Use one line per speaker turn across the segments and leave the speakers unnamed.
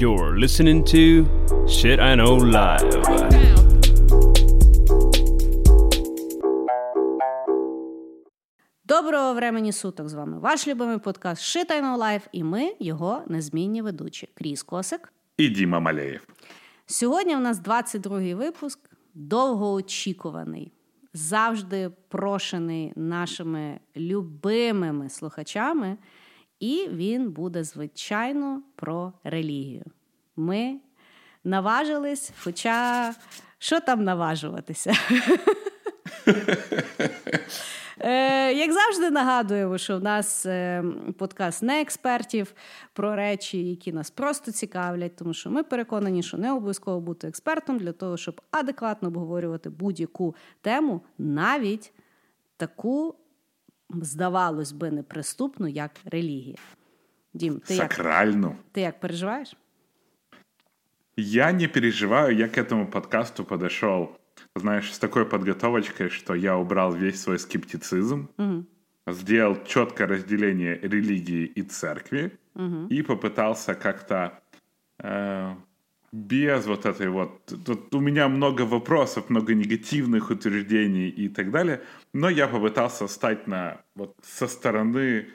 You're listening to Shit I Know Live.
Доброго времені суток з вами ваш любимий подкаст Shit I Know Live і ми його незмінні ведучі Кріс Косик.
І Діма Малеєв.
Сьогодні у нас 22-й випуск, довгоочікуваний, завжди прошений нашими любимими слухачами, і він буде, звичайно, про релігію. Ми наважились, хоча що там наважуватися? Е, Як завжди нагадуємо, що в нас е, подкаст не експертів про речі, які нас просто цікавлять, тому що ми переконані, що не обов'язково бути експертом для того, щоб адекватно обговорювати будь-яку тему, навіть таку, здавалось би, неприступну, як релігія. Дім, ти як,
Сакральну.
ти як переживаєш?
Я не переживаю, я к этому подкасту подошел, знаешь, с такой подготовочкой, что я убрал весь свой скептицизм, сделал четкое разделение религии и церкви и попытался как-то э, без вот этой вот... Тут у меня много вопросов, много негативных утверждений и так далее, но я попытался стать на вот со стороны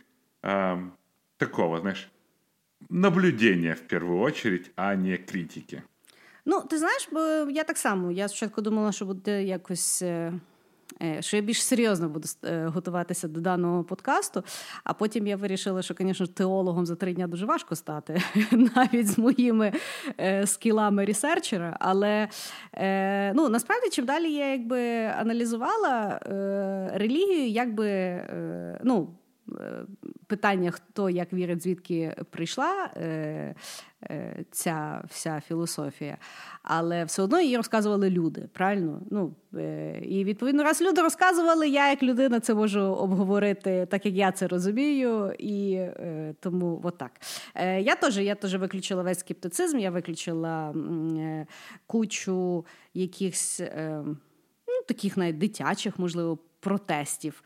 эм, такого, знаешь, наблюдения в первую очередь, а не критики.
Ну, ти знаєш, я так само. Я спочатку думала, що буде якось. Е, Що я більш серйозно буду е, готуватися до даного подкасту, а потім я вирішила, що, звісно, теологом за три дні дуже важко стати, навіть з моїми е, скілами ресерчера. Але ну, насправді, чим далі я якби аналізувала релігію, якби ну, питання, хто як вірить, звідки прийшла е, е, ця вся філософія, але все одно її розказували люди, правильно? Ну, е, і відповідно, раз люди розказували, я як людина це можу обговорити так, як я це розумію, і е, тому отак. Е, я теж я виключила весь скептицизм, я виключила е, кучу якихось. Е, ну, таких навіть дитячих, можливо, протестів.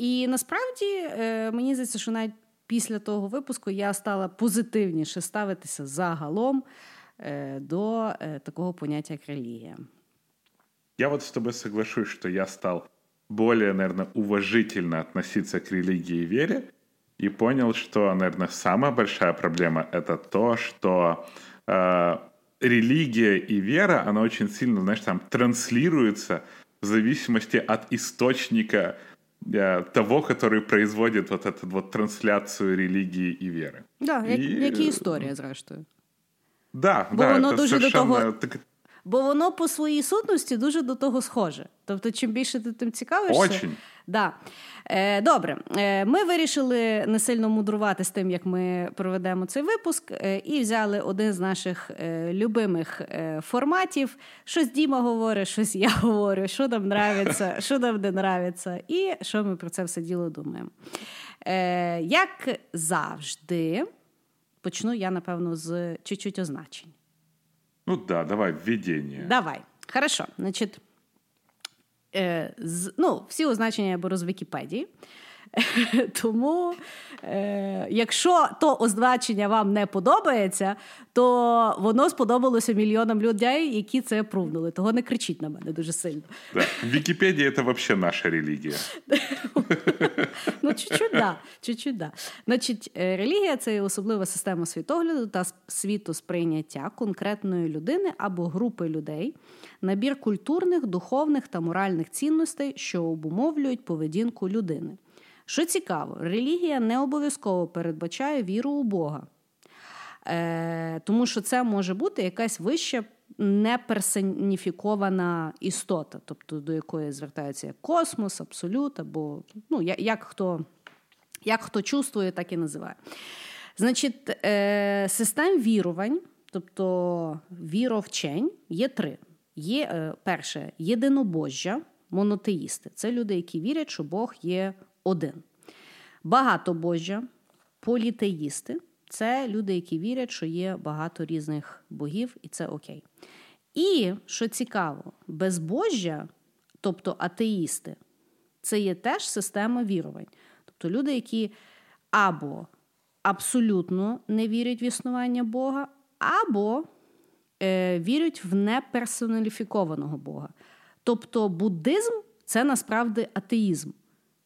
І насправді е, мені здається, що навіть після того випуску я стала позитивніше ставитися загалом е, до е, такого поняття як релігія.
Я вот с тобой соглашусь, что я стал более, наверное, уважительно относиться к религии и вере, и понял, что, наверное, самая большая проблема это то, что э, религия и вера, она очень сильно, знаешь, там транслируется в зависимости от источника э, того, который производит вот эту вот трансляцию религии и веры.
Да, як,
І-
як і історія, зрештою.
Да,
Бо
да,
воно
это
дуже до
совершенно...
того-
так-
Бо воно по своїй сутності дуже до того схоже. Тобто, чим більше ти тим цікавишся.
Очень.
Да. Е, добре, е, ми вирішили не сильно мудрувати з тим, як ми проведемо цей випуск, е, і взяли один з наших е, любимих е, форматів. Щось Діма говорить, щось я говорю, що нам нравиться, що нам не нравиться, і що ми про це все діло думаємо. Е, як завжди, почну я, напевно, з чуть-чуть означень.
Ну да, давай, введение.
Давай. Хорошо. Значит, е, з, ну, всі означення я беру з Вікіпедії. Тому, е, якщо то означення вам не подобається, то воно сподобалося мільйонам людей, які це прувнули. Того не кричіть на мене дуже сильно.
Да. Википедия это вообще наша религия.
Ну, чуть-чуть, да. чуть-чуть, да. Значить, е, релігія це особлива система світогляду та с- світосприйняття конкретної людини або групи людей, набір культурних, духовних та моральних цінностей, що обумовлюють поведінку людини. Що цікаво, релігія не обов'язково передбачає віру у Бога. Е, тому що це може бути якась вища неперсоніфікована істота, тобто до якої звертається як космос, абсолют, або ну, як, хто, як хто чувствує, так і називає. Значить, е, систем вірувань, тобто віровчень, є три. Є е, перше єдинобожжя, монотеїсти. Це люди, які вірять, що Бог є один. Багатобожжя, політеїсти це люди, які вірять, що є багато різних богів, і це окей. І що цікаво, безбожжя, тобто атеїсти, це є теж система вірувань. Тобто люди, які або абсолютно не вірять в існування Бога, або е, вірять в неперсоналіфікованого Бога. Тобто буддизм це насправді атеїзм,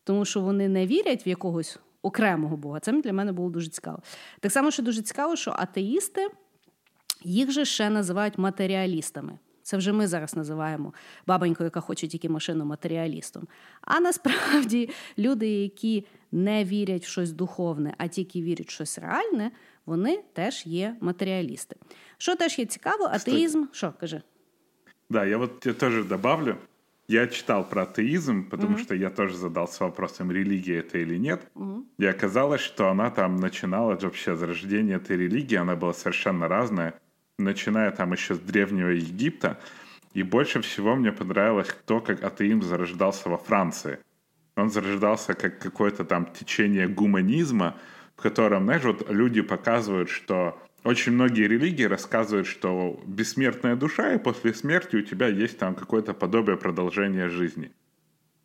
тому що вони не вірять в якогось окремого Бога. Це для мене було дуже цікаво. Так само, що дуже цікаво, що атеїсти їх же ще називають матеріалістами. Це вже ми зараз називаємо бабоньку, яка хоче тільки машину матеріалістом. А насправді люди, які не вірять в щось духовне, а тільки вірять в щось реальне, вони теж є матеріалісти. Що теж є цікаво, атеїзм. Що каже?
Да, я вот тебе тоже добавлю. Я читал про атеизм, потому mm-hmm. что я тоже задался вопросом, религия это или нет. Mm-hmm. И оказалось, что она там начинала вообще с рождения этой религии, она была совершенно разная начиная там еще с Древнего Египта. И больше всего мне понравилось то, как атеизм зарождался во Франции. Он зарождался как какое-то там течение гуманизма, в котором, знаешь, вот люди показывают, что очень многие религии рассказывают, что бессмертная душа, и после смерти у тебя есть там какое-то подобие продолжения жизни.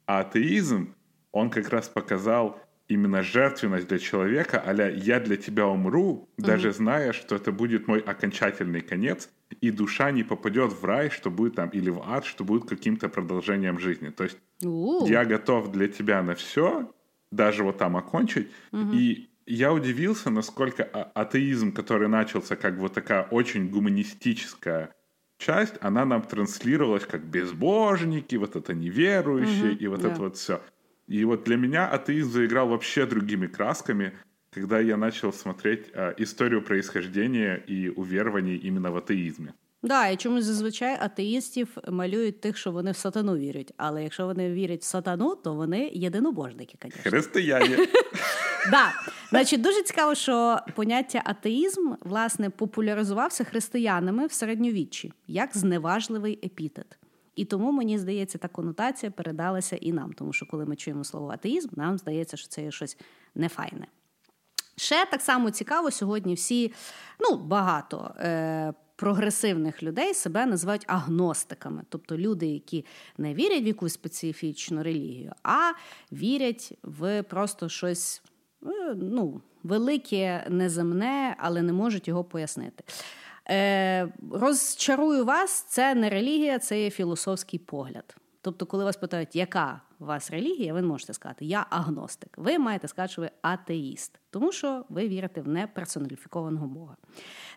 А атеизм, он как раз показал именно жертвенность для человека, а я для тебя умру, даже угу. зная, что это будет мой окончательный конец, и душа не попадет в рай, что будет там, или в ад, что будет каким-то продолжением жизни. То есть У-у-у. я готов для тебя на все, даже вот там окончить. Угу. И я удивился, насколько а, атеизм, который начался как вот такая очень гуманистическая часть, она нам транслировалась как безбожники, вот это неверующие, угу, и вот да. это вот все. И вот для меня атеизм заиграл вообще другими красками, когда я начал смотреть э, историю происхождения и уверований именно в атеизмі.
Да, і чомусь зазвичай атеїстів малюють тих, що вони в сатану вірять. Але якщо вони вірять в сатану, то вони єдинобожники, звісно.
Християні.
Да. Значить, дуже цікаво, що поняття атеїзм власне популяризувався християнами в середньовіччі як зневажливий епітет. І тому мені здається, та конотація передалася і нам, тому що коли ми чуємо слово атеїзм, нам здається, що це є щось нефайне. Ще так само цікаво, сьогодні всі, ну, багато е, прогресивних людей себе називають агностиками, тобто люди, які не вірять в якусь специфічну релігію, а вірять в просто щось е, ну, велике, неземне, але не можуть його пояснити. Е, Розчарую вас, це не релігія, це є філософський погляд. Тобто, коли вас питають, яка у вас релігія, ви можете сказати, я агностик. Ви маєте сказати, що ви атеїст, тому що ви вірите в неперсоналіфікованого Бога.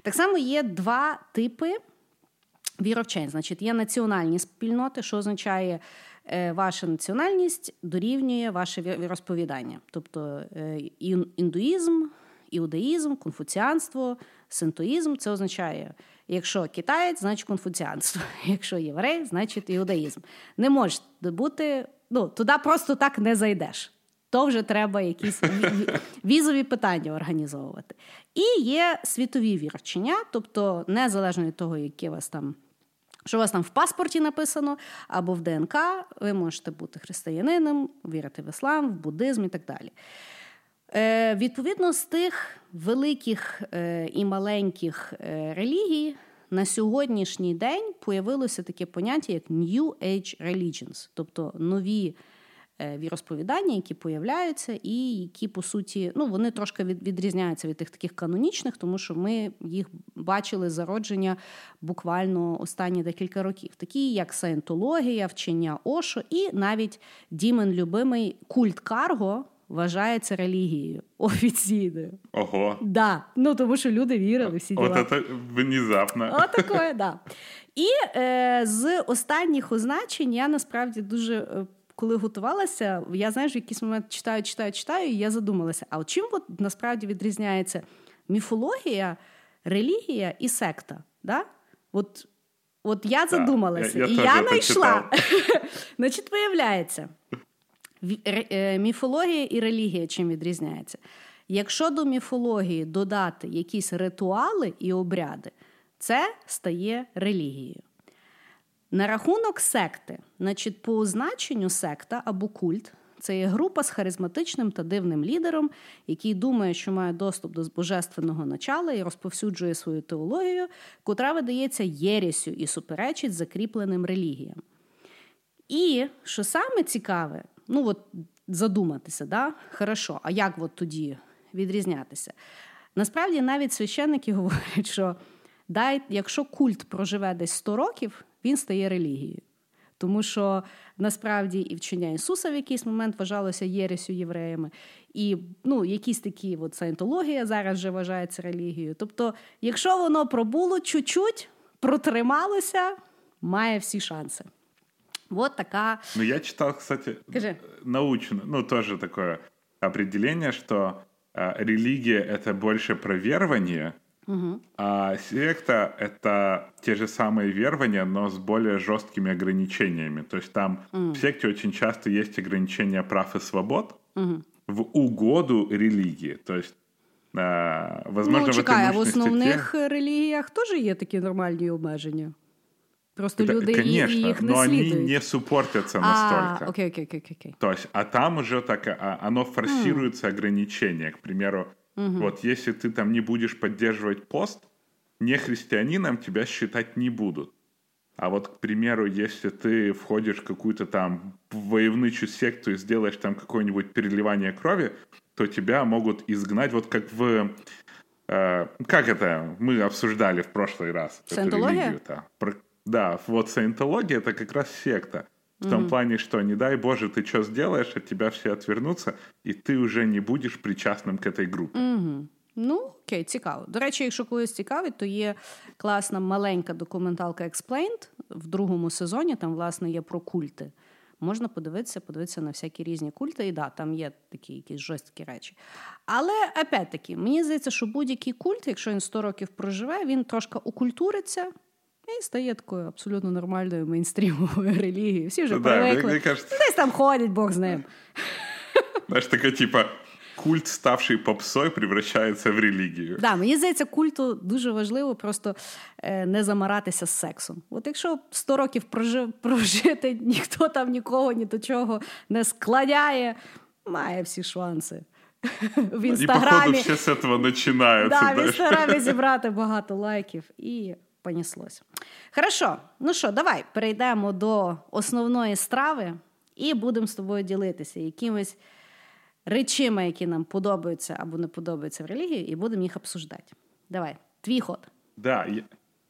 Так само є два типи віровчень. Значить, є національні спільноти, що означає. Е, ваша національність дорівнює ваше віросповідання, тобто е, індуїзм, іудаїзм, конфуціанство, синтоїзм це означає, якщо китаєць, значить конфуціанство, якщо єврей, значить іудаїзм. Не може бути, ну туди просто так не зайдеш. То вже треба якісь візові питання організовувати. І є світові вірчення, тобто незалежно від того, яке вас там. Що у вас там в паспорті написано або в ДНК, ви можете бути християнином, вірити в іслам, в буддизм і так далі. Е, Відповідно з тих великих е, і маленьких е, релігій на сьогоднішній день появилося таке поняття, як New Age Religions, тобто нові е, віросповідання, які появляються, і які, по суті, ну, вони трошки відрізняються від тих таких канонічних, тому що ми їх бачили зародження буквально останні декілька років, такі як саєнтологія, вчення Ошо, і навіть Дімен любимий культ Карго вважається релігією офіційною.
Ого.
Да. Ну тому що люди вірили всі діла.
От це внезапно.
От таке, да. І е, з останніх означень я насправді дуже. Е, коли готувалася, я знаєш, в якийсь момент читаю, читаю, читаю, і я задумалася: а чим от насправді відрізняється міфологія, релігія і секта? Да? От от я задумалася, я, я і я знайшла. Значить, виявляється, міфологія і релігія чим відрізняється? Якщо до міфології додати якісь ритуали і обряди, це стає релігією. На рахунок секти, значить, по означенню секта або культ, це є група з харизматичним та дивним лідером, який думає, що має доступ до божественного начала і розповсюджує свою теологію, котра видається єрісю і суперечить закріпленим релігіям. І що саме цікаве, ну от задуматися, да? хорошо, а як от тоді відрізнятися? Насправді навіть священники говорять, що дай, якщо культ проживе десь 100 років, він стає релігією. Тому що насправді і вчення Ісуса в якийсь момент вважалося єресю євреями, і ну, якісь такі от саєнтологія зараз вже вважається релігією. Тобто, якщо воно пробуло чуть-чуть, протрималося, має всі шанси. Вот такая...
Ну, я читал, кстати,
Скажи.
научно, ну, тоже такое определение, что э, религия — это больше про верование, угу. а секта — это те же самые верования, но с более жесткими ограничениями. То есть там угу. в секте очень часто есть ограничения прав и свобод угу. в угоду религии. То есть э, возможно,
ну, чекай,
в,
а в основних статті... релігіях теж є такі нормальні обмеження. Просто
это,
люди
конечно,
их
но
следуют.
они не суппортятся настолько.
А, окей, окей, окей, окей.
То есть, а там уже так, а, оно форсируется mm. ограничение. К примеру, mm-hmm. вот если ты там не будешь поддерживать пост, не христианином тебя считать не будут. А вот, к примеру, если ты входишь в какую-то там воевничую секту и сделаешь там какое-нибудь переливание крови, то тебя могут изгнать, вот как в... Э, как это мы обсуждали в прошлый раз?
Саентология?
Да, вот саентология это как раз секта. В том mm-hmm. плане, что не дай Боже, ты что сделаешь, от тебя все отвернутся, і ти вже не будеш причасним к этой групі.
Mm-hmm. Ну, окей, цікаво. До речі, якщо когось цікавить, то є класна маленька документалка Explained в другому сезоні. Там, власне, є про культи. Можна подивитися, подивитися на всякі різні культи, і да, там є такі якісь жорсткі речі. Але опять-таки, мені здається, що будь-який культ, якщо він 100 років проживе, він трошки окультуриться. і стає такою абсолютно нормальною мейнстрімовою релігією. Всі вже
да,
привикли.
Мне кажется...
Десь там ходять, Бог з ним.
Знаєш, таке, типа, культ, ставший попсою, превращається в релігію.
Да, мені здається, культу дуже важливо просто е, не замаратися з сексом. От якщо 100 років прожив, прожити, ніхто там нікого ні до чого не складяє, має всі шанси. В інстаграмі.
І, походу, все з цього починаються.
Да, в інстаграмі зібрати багато лайків і понеслось. Хорошо, ну що, давай перейдемо до основної страви і будемо з тобою ділитися якимись речами, які нам подобаються або не подобаються в релігії, і будемо їх обсуждати. Давай, твій ход.
Да, я,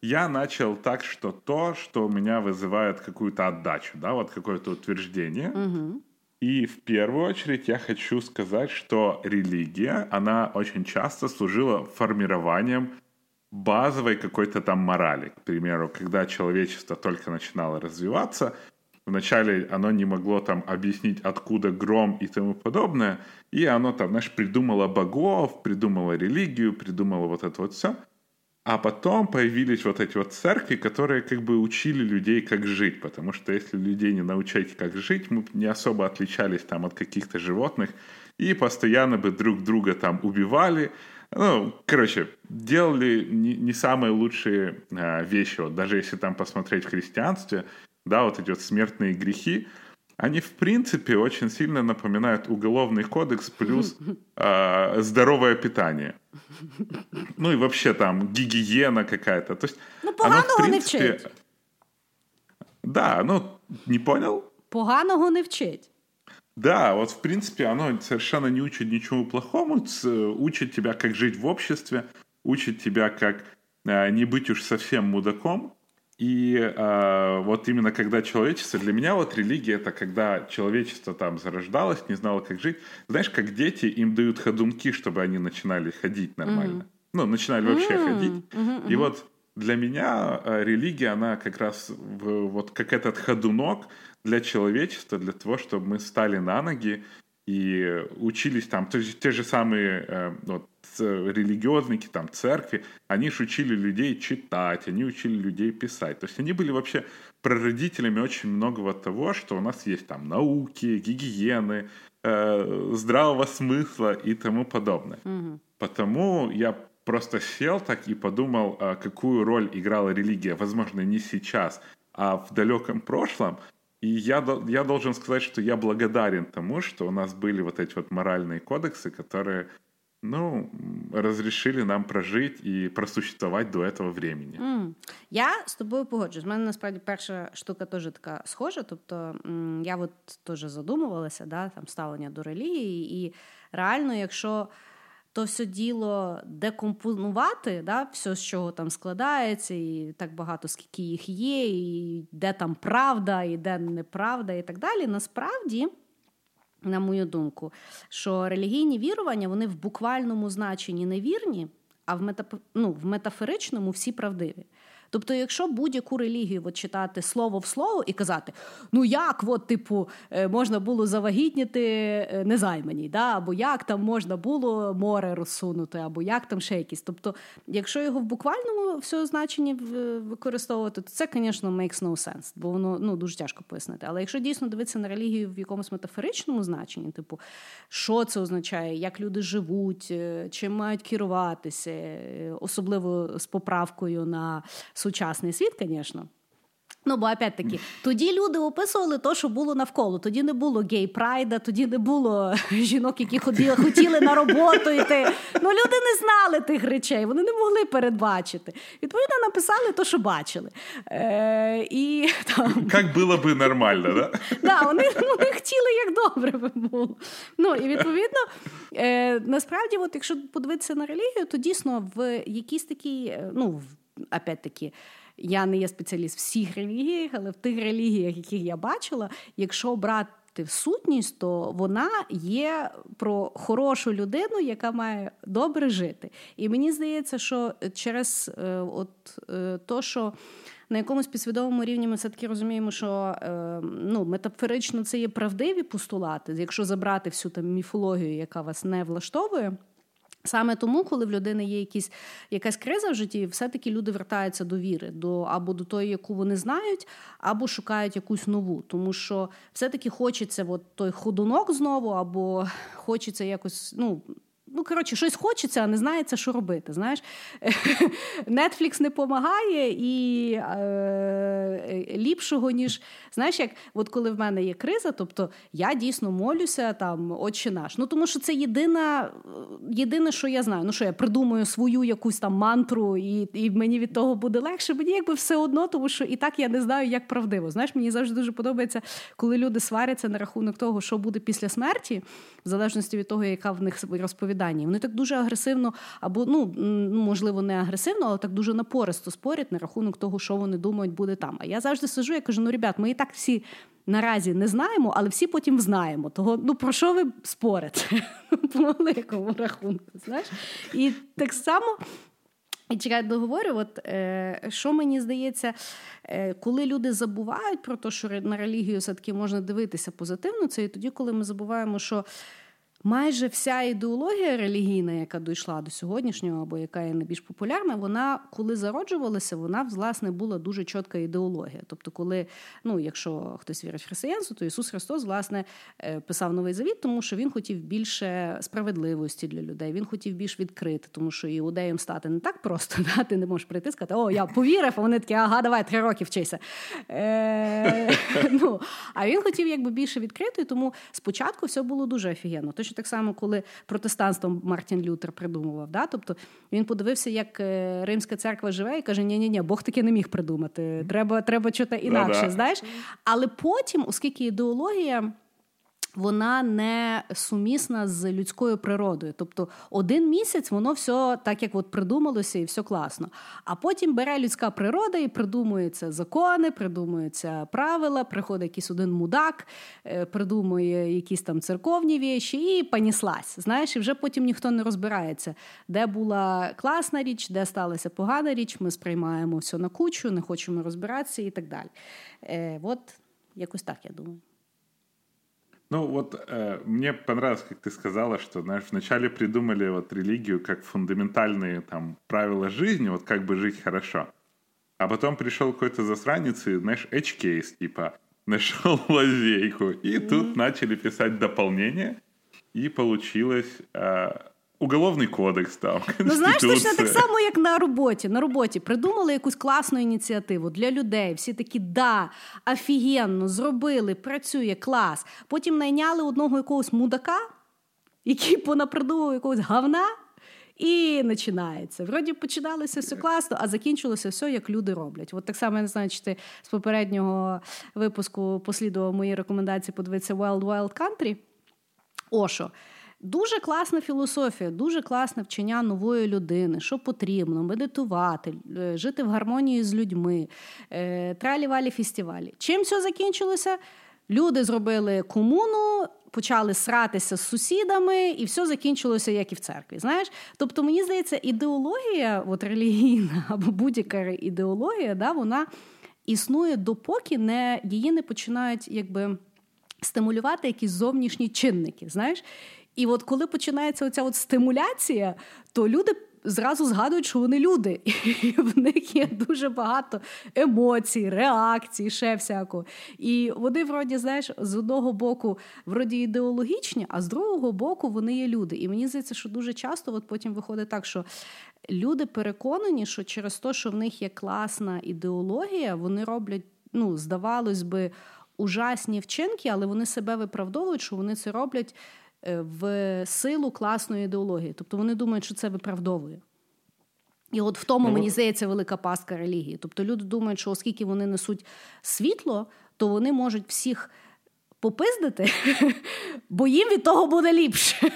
я начал так, что то, что у меня вызывает какую-то отдачу, да, вот какое-то утверждение.
Угу.
И в первую очередь я хочу сказать, что религия, она очень часто служила формированием базовой какой-то там морали. К примеру, когда человечество только начинало развиваться, вначале оно не могло там объяснить, откуда гром и тому подобное, и оно там, знаешь, придумало богов, придумало религию, придумало вот это вот все. А потом появились вот эти вот церкви, которые как бы учили людей, как жить, потому что если людей не научать, как жить, мы не особо отличались там от каких-то животных, и постоянно бы друг друга там убивали, ну, короче, делали не, не самые лучшие а, вещи. Вот даже если там посмотреть в христианстве, да, вот эти вот смертные грехи, они, в принципе, очень сильно напоминают уголовный кодекс плюс э, здоровое питание. Ну и вообще там гигиена какая-то. То есть,
ну, оно, в принципе... не вчить.
Да, ну, не понял?
Поганого не вчить.
Да, вот в принципе оно совершенно не учит ничему плохому, учит тебя, как жить в обществе, учит тебя, как э, не быть уж совсем мудаком. И э, вот именно когда человечество, для меня вот религия это когда человечество там зарождалось, не знало, как жить. Знаешь, как дети, им дают ходунки, чтобы они начинали ходить нормально. Mm-hmm. Ну, начинали вообще mm-hmm. ходить. Mm-hmm. И вот для меня э, религия, она как раз в, вот как этот ходунок, для человечества, для того, чтобы мы стали на ноги и учились там, то есть те же самые э, вот, религиозники, там, церкви, они же учили людей читать, они учили людей писать. То есть они были вообще прародителями очень многого того, что у нас есть там науки, гигиены, э, здравого смысла и тому подобное.
Угу.
Потому я просто сел так и подумал, а какую роль играла религия, возможно, не сейчас, а в далеком прошлом, и я, я должен сказать, что я благодарен тому, что у нас были вот эти вот моральные кодексы, которые ну, розрішили нам прожити і просуществувати до цього времени.
Mm. Я з тобою погоджуюсь. У мене насправді перша штука теж така схожа. Тобто я от теж задумувалася, да, там ставлення до релігії, і реально, якщо то все діло декомпонувати, да, все, з чого там складається, і так багато, скільки їх є, і де там правда, і де неправда, і так далі. Насправді. На мою думку, що релігійні вірування вони в буквальному значенні невірні, а в метап... ну, в метафоричному всі правдиві. Тобто, якщо будь-яку релігію от, читати слово в слово і казати, ну як, от, типу, е, можна було завагітніти е, незайманій, да? або як там можна було море розсунути, або як там ще якісь. Тобто, якщо його в буквальному всього значенні використовувати, то це, звісно, makes no sense, бо воно ну, дуже тяжко пояснити. Але якщо дійсно дивитися на релігію в якомусь метафоричному значенні, типу, що це означає, як люди живуть, е, чим мають керуватися, особливо з поправкою на сучасний світ, звісно. Ну, бо опять-таки, тоді люди описували те, що було навколо. Тоді не було гей-прайда, тоді не було жінок, які ходили, хотіли на роботу йти. Ну, люди не знали тих речей, вони не могли передбачити. Відповідно, написали те, що бачили. Е, і, там...
Як було б нормально, да?
Да, вони, вони хотіли, як добре би було. Ну, і відповідно, е, насправді, от, якщо подивитися на релігію, то дійсно в якійсь такій, е, ну, опять-таки, я не є спеціаліст в всіх релігіях, але в тих релігіях, яких я бачила, якщо брати сутність, то вона є про хорошу людину, яка має добре жити. І мені здається, що через е, от е, то, що. На якомусь підсвідомому рівні ми все-таки розуміємо, що е, ну, метафорично це є правдиві постулати, якщо забрати всю там міфологію, яка вас не влаштовує. Саме тому, коли в людини є якісь, якась криза в житті, все-таки люди вертаються до віри, до або до тої, яку вони знають, або шукають якусь нову. Тому що все-таки хочеться от той ходунок знову, або хочеться якось ну, Ну, коротше, щось хочеться, а не знається, що робити. Знаєш, Netflix не допомагає і е, ліпшого, ніж знаєш, як от коли в мене є криза, тобто я дійсно молюся там, отче наш. Ну тому що це єдина, єдине, що я знаю. Ну що я придумаю свою якусь там мантру, і і мені від того буде легше. Мені якби все одно, тому що і так я не знаю, як правдиво. Знаєш, мені завжди дуже подобається, коли люди сваряться на рахунок того, що буде після смерті, в залежності від того, яка в них розповідає дані. Вони так дуже агресивно, або ну можливо не агресивно, але так дуже напористо спорять на рахунок того, що вони думають, буде там. А я завжди сижу, я кажу: ну, ребят, ми і так всі. Наразі не знаємо, але всі потім знаємо. Того, ну про що ви спорите? По великому рахунку. знаєш? І так само, і чекай, договорю, от е, що мені здається, е, коли люди забувають про те, що на релігію все-таки можна дивитися позитивно, це і тоді, коли ми забуваємо, що майже вся ідеологія релігійна, яка дійшла до сьогоднішнього, або яка є найбільш популярна, вона коли зароджувалася, вона власне була дуже чітка ідеологія. Тобто, коли, ну якщо хтось вірить в християнство, то Ісус Христос власне е, писав новий завіт, тому що він хотів більше справедливості для людей. Він хотів більш відкрити, тому що іудеям стати не так просто. Да? Ти не можеш прийти сказати, о, я повірив, а вони такі, ага, давай три роки вчися. Е, ну, А він хотів якби більше відкрити, тому спочатку все було дуже офігенно точно так само, коли протестанством Мартін Лютер придумував. Да? Тобто він подивився, як е, Римська церква живе, і каже: ні ні ні Бог таке не міг придумати. Треба треба чути інакше. знаєш. Але потім, оскільки ідеологія вона не сумісна з людською природою. Тобто один місяць воно все так, як от придумалося, і все класно. А потім бере людська природа і придумуються закони, придумуються правила, приходить якийсь один мудак, е, придумує якісь там церковні віші і поніслась. Знаєш, і вже потім ніхто не розбирається, де була класна річ, де сталася погана річ. Ми сприймаємо все на кучу, не хочемо розбиратися і так далі. Е, От якось так я думаю.
Ну вот э, мне понравилось, как ты сказала, что, знаешь, вначале придумали вот религию как фундаментальные там правила жизни, вот как бы жить хорошо. А потом пришел какой-то засранец и, знаешь, edge case, типа, нашел лазейку. И mm-hmm. тут начали писать дополнение, и получилось э, Уголовний кодекс там.
Ну, знаєш, точно так само, як на роботі. На роботі придумали якусь класну ініціативу для людей. Всі такі да, офігенно, зробили, працює, клас. Потім найняли одного якогось мудака, який понапридумував якогось говна. І починається. Вроді починалося все класно, а закінчилося все, як люди роблять. От так само я не знаю, чи ти з попереднього випуску послідував мої рекомендації подивитися Wild Wild Country. Ошо. Дуже класна філософія, дуже класне вчення нової людини, що потрібно, медитувати, е, жити в гармонії з людьми, е, тралі-валі фестивалі. Чим все закінчилося? Люди зробили комуну, почали сратися з сусідами, і все закінчилося, як і в церкві. Знаєш? Тобто, мені здається, ідеологія, от релігійна або будь-яка ідеологія, да, вона існує допоки не її не починають якби стимулювати якісь зовнішні чинники. знаєш. І от коли починається оця от стимуляція, то люди зразу згадують, що вони люди, і в них є дуже багато емоцій, реакцій, ще всякого. І вони, вроді, знаєш, з одного боку, вроді ідеологічні, а з другого боку, вони є люди. І мені здається, що дуже часто от потім виходить так, що. Люди переконані, що через те, що в них є класна ідеологія, вони роблять, ну, здавалось би, ужасні вчинки, але вони себе виправдовують, що вони це роблять в силу класної ідеології. Тобто вони думають, що це виправдовує. І от в тому, ну, мені здається, велика пастка релігії. Тобто люди думають, що оскільки вони несуть світло, то вони можуть всіх попиздити, бо їм від того буде ліпше.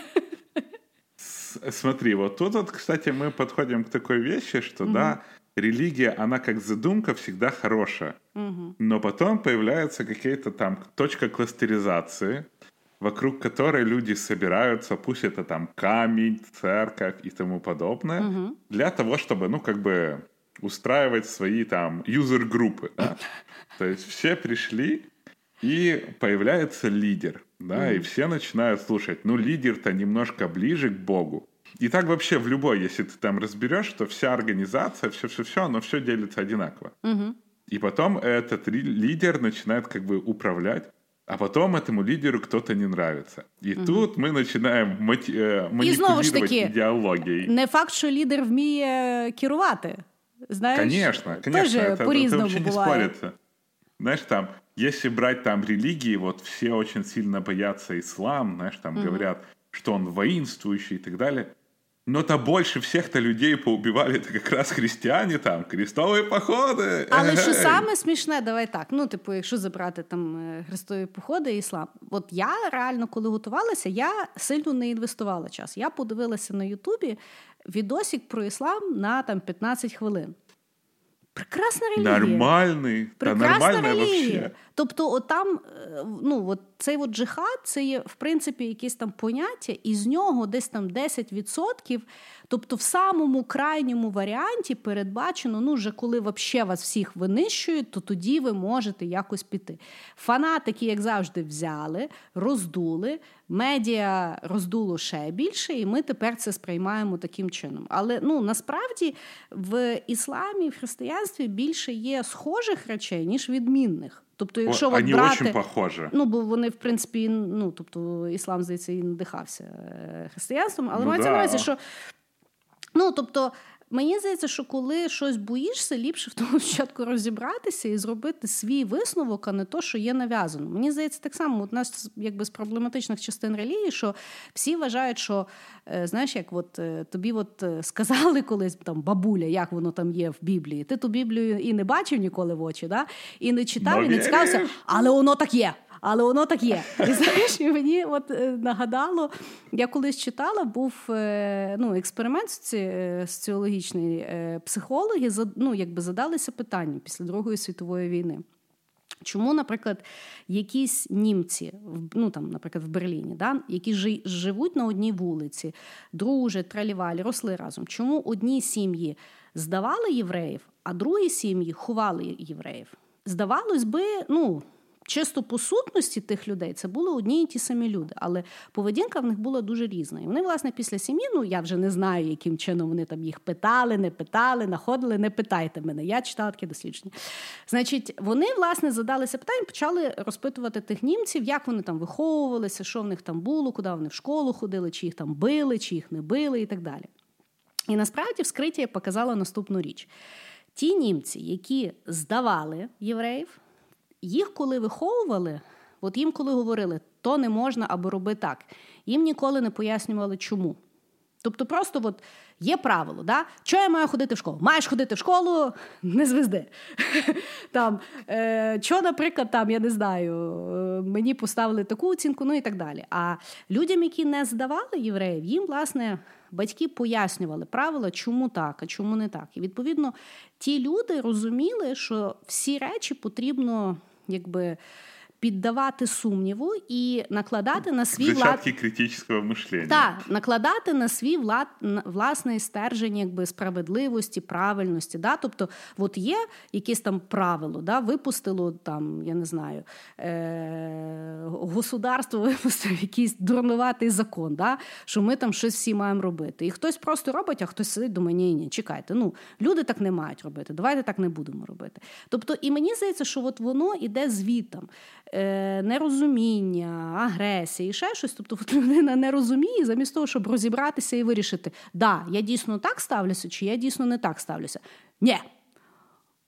Смотри, вот тут вот, кстати, мы подходим к такой вещи, что угу. да, религия, она как задумка всегда хорошая, угу. но потом появляются какие-то там точка кластеризации, вокруг которой люди собираются, пусть это там камень, церковь и тому подобное, угу. для того, чтобы, ну, как бы устраивать свои там юзер-группы. Да? То есть все пришли, и появляется лидер, да, и все начинают слушать. Ну, лидер-то немножко ближе к Богу. И так вообще в любой, если ты там разберешь, что вся организация, все-все-все, оно все делится одинаково. mm И потом этот лидер начинает как бы управлять а потом этому лидеру кто-то не нравится. І угу. тут ми починаємо маті... Э, маніпулювати ідеологією.
Не факт, що лідер вміє керувати. Знаєш?
Конечно, конечно. Это, это вообще не спорится. Знаешь, там, если брать там религии, вот все очень сильно боятся ислам, знаешь, там угу. говорят, что он воинствующий и так далее. Но-то больше всіх-то людей поубивали це якраз християни там, крестові походи.
Але що саме смішне, давай так. Ну, типу, якщо забрати там е, хрестові походи і іслам. От я реально, коли готувалася, я сильно не інвестувала час. Я подивилася на Ютубі відосик про іслам на там 15 хвилин. Прекрасна релігія.
Нормальний.
Прекрасна
та
релігія. Вообще. Тобто, от там, е, ну, от цей от джихад, це є, в принципі, якесь там поняття, і з нього десь там 10%. Тобто, в самому крайньому варіанті передбачено, ну, вже коли взагалі вас всіх винищують, то тоді ви можете якось піти. Фанатики, як завжди, взяли, роздули, медіа роздуло ще більше, і ми тепер це сприймаємо таким чином. Але ну насправді в ісламі, в християнстві більше є схожих речей, ніж відмінних. Тобто, якщо
О,
от брати,
похожі.
ну бо вони в принципі, ну тобто іслам здається і надихався е, християнством, але ну, мається да. на увазі, що ну тобто Мені здається, що коли щось боїшся, ліпше в тому спочатку розібратися і зробити свій висновок, а не то, що є нав'язано. Мені здається, так само у нас якби з проблематичних частин релігії, що всі вважають, що е, знаєш, як от е, тобі от е, сказали колись там бабуля, як воно там є в Біблії. Ти ту Біблію і не бачив ніколи в очі, да? і не читав, і не цікавився, але воно так є але воно так є. І знаєш, і мені от е, нагадало, я колись читала, був е, ну, експеримент е, соціологічний. Психологи ну, якби задалися питанням після Другої світової війни. Чому, наприклад, якісь німці, ну там, наприклад, в Берліні, да, які живуть на одній вулиці, дружать, тралівалі, росли разом. Чому одні сім'ї здавали євреїв, а другі сім'ї ховали євреїв? Здавалось би, ну чисто по сутності тих людей це були одні і ті самі люди, але поведінка в них була дуже різна. І вони, власне, після сім'ї, ну я вже не знаю, яким чином вони там їх питали, не питали, знаходили, не питайте мене. Я читала таке дослідження. Значить, вони, власне, задалися питання, почали розпитувати тих німців, як вони там виховувалися, що в них там було, куди вони в школу ходили, чи їх там били, чи їх не били, і так далі. І насправді вскриття показало наступну річ. Ті німці, які здавали євреїв, їх, коли виховували, от їм, коли говорили, то не можна або роби так, їм ніколи не пояснювали, чому. Тобто, просто от є правило, да? що я маю ходити в школу? Маєш ходити в школу, не звезди. Там, е, Що, наприклад, там, я не знаю, е, мені поставили таку оцінку, ну і так далі. А людям, які не здавали євреїв, їм, власне, батьки пояснювали правила, чому так, а чому не так. І відповідно ті люди розуміли, що всі речі потрібно якби піддавати сумніву і накладати на свій
влад... критичного мишлення.
Так, накладати на свій влад... власний стержень якби справедливості, правильності. Да? Тобто, от є якесь там правило, да? випустило там, я не знаю, е... государство випустило якийсь дурнуватий закон, да? що ми там щось всі маємо робити. І хтось просто робить, а хтось сидить, думає, ні, ні, чекайте, ну люди так не мають робити. Давайте так не будемо робити. Тобто, і мені здається, що от воно іде звітом. Е, нерозуміння, агресія і ще щось. Тобто людина не розуміє, замість того, щоб розібратися і вирішити, да, я дійсно так ставлюся, чи я дійсно не так ставлюся. Ні.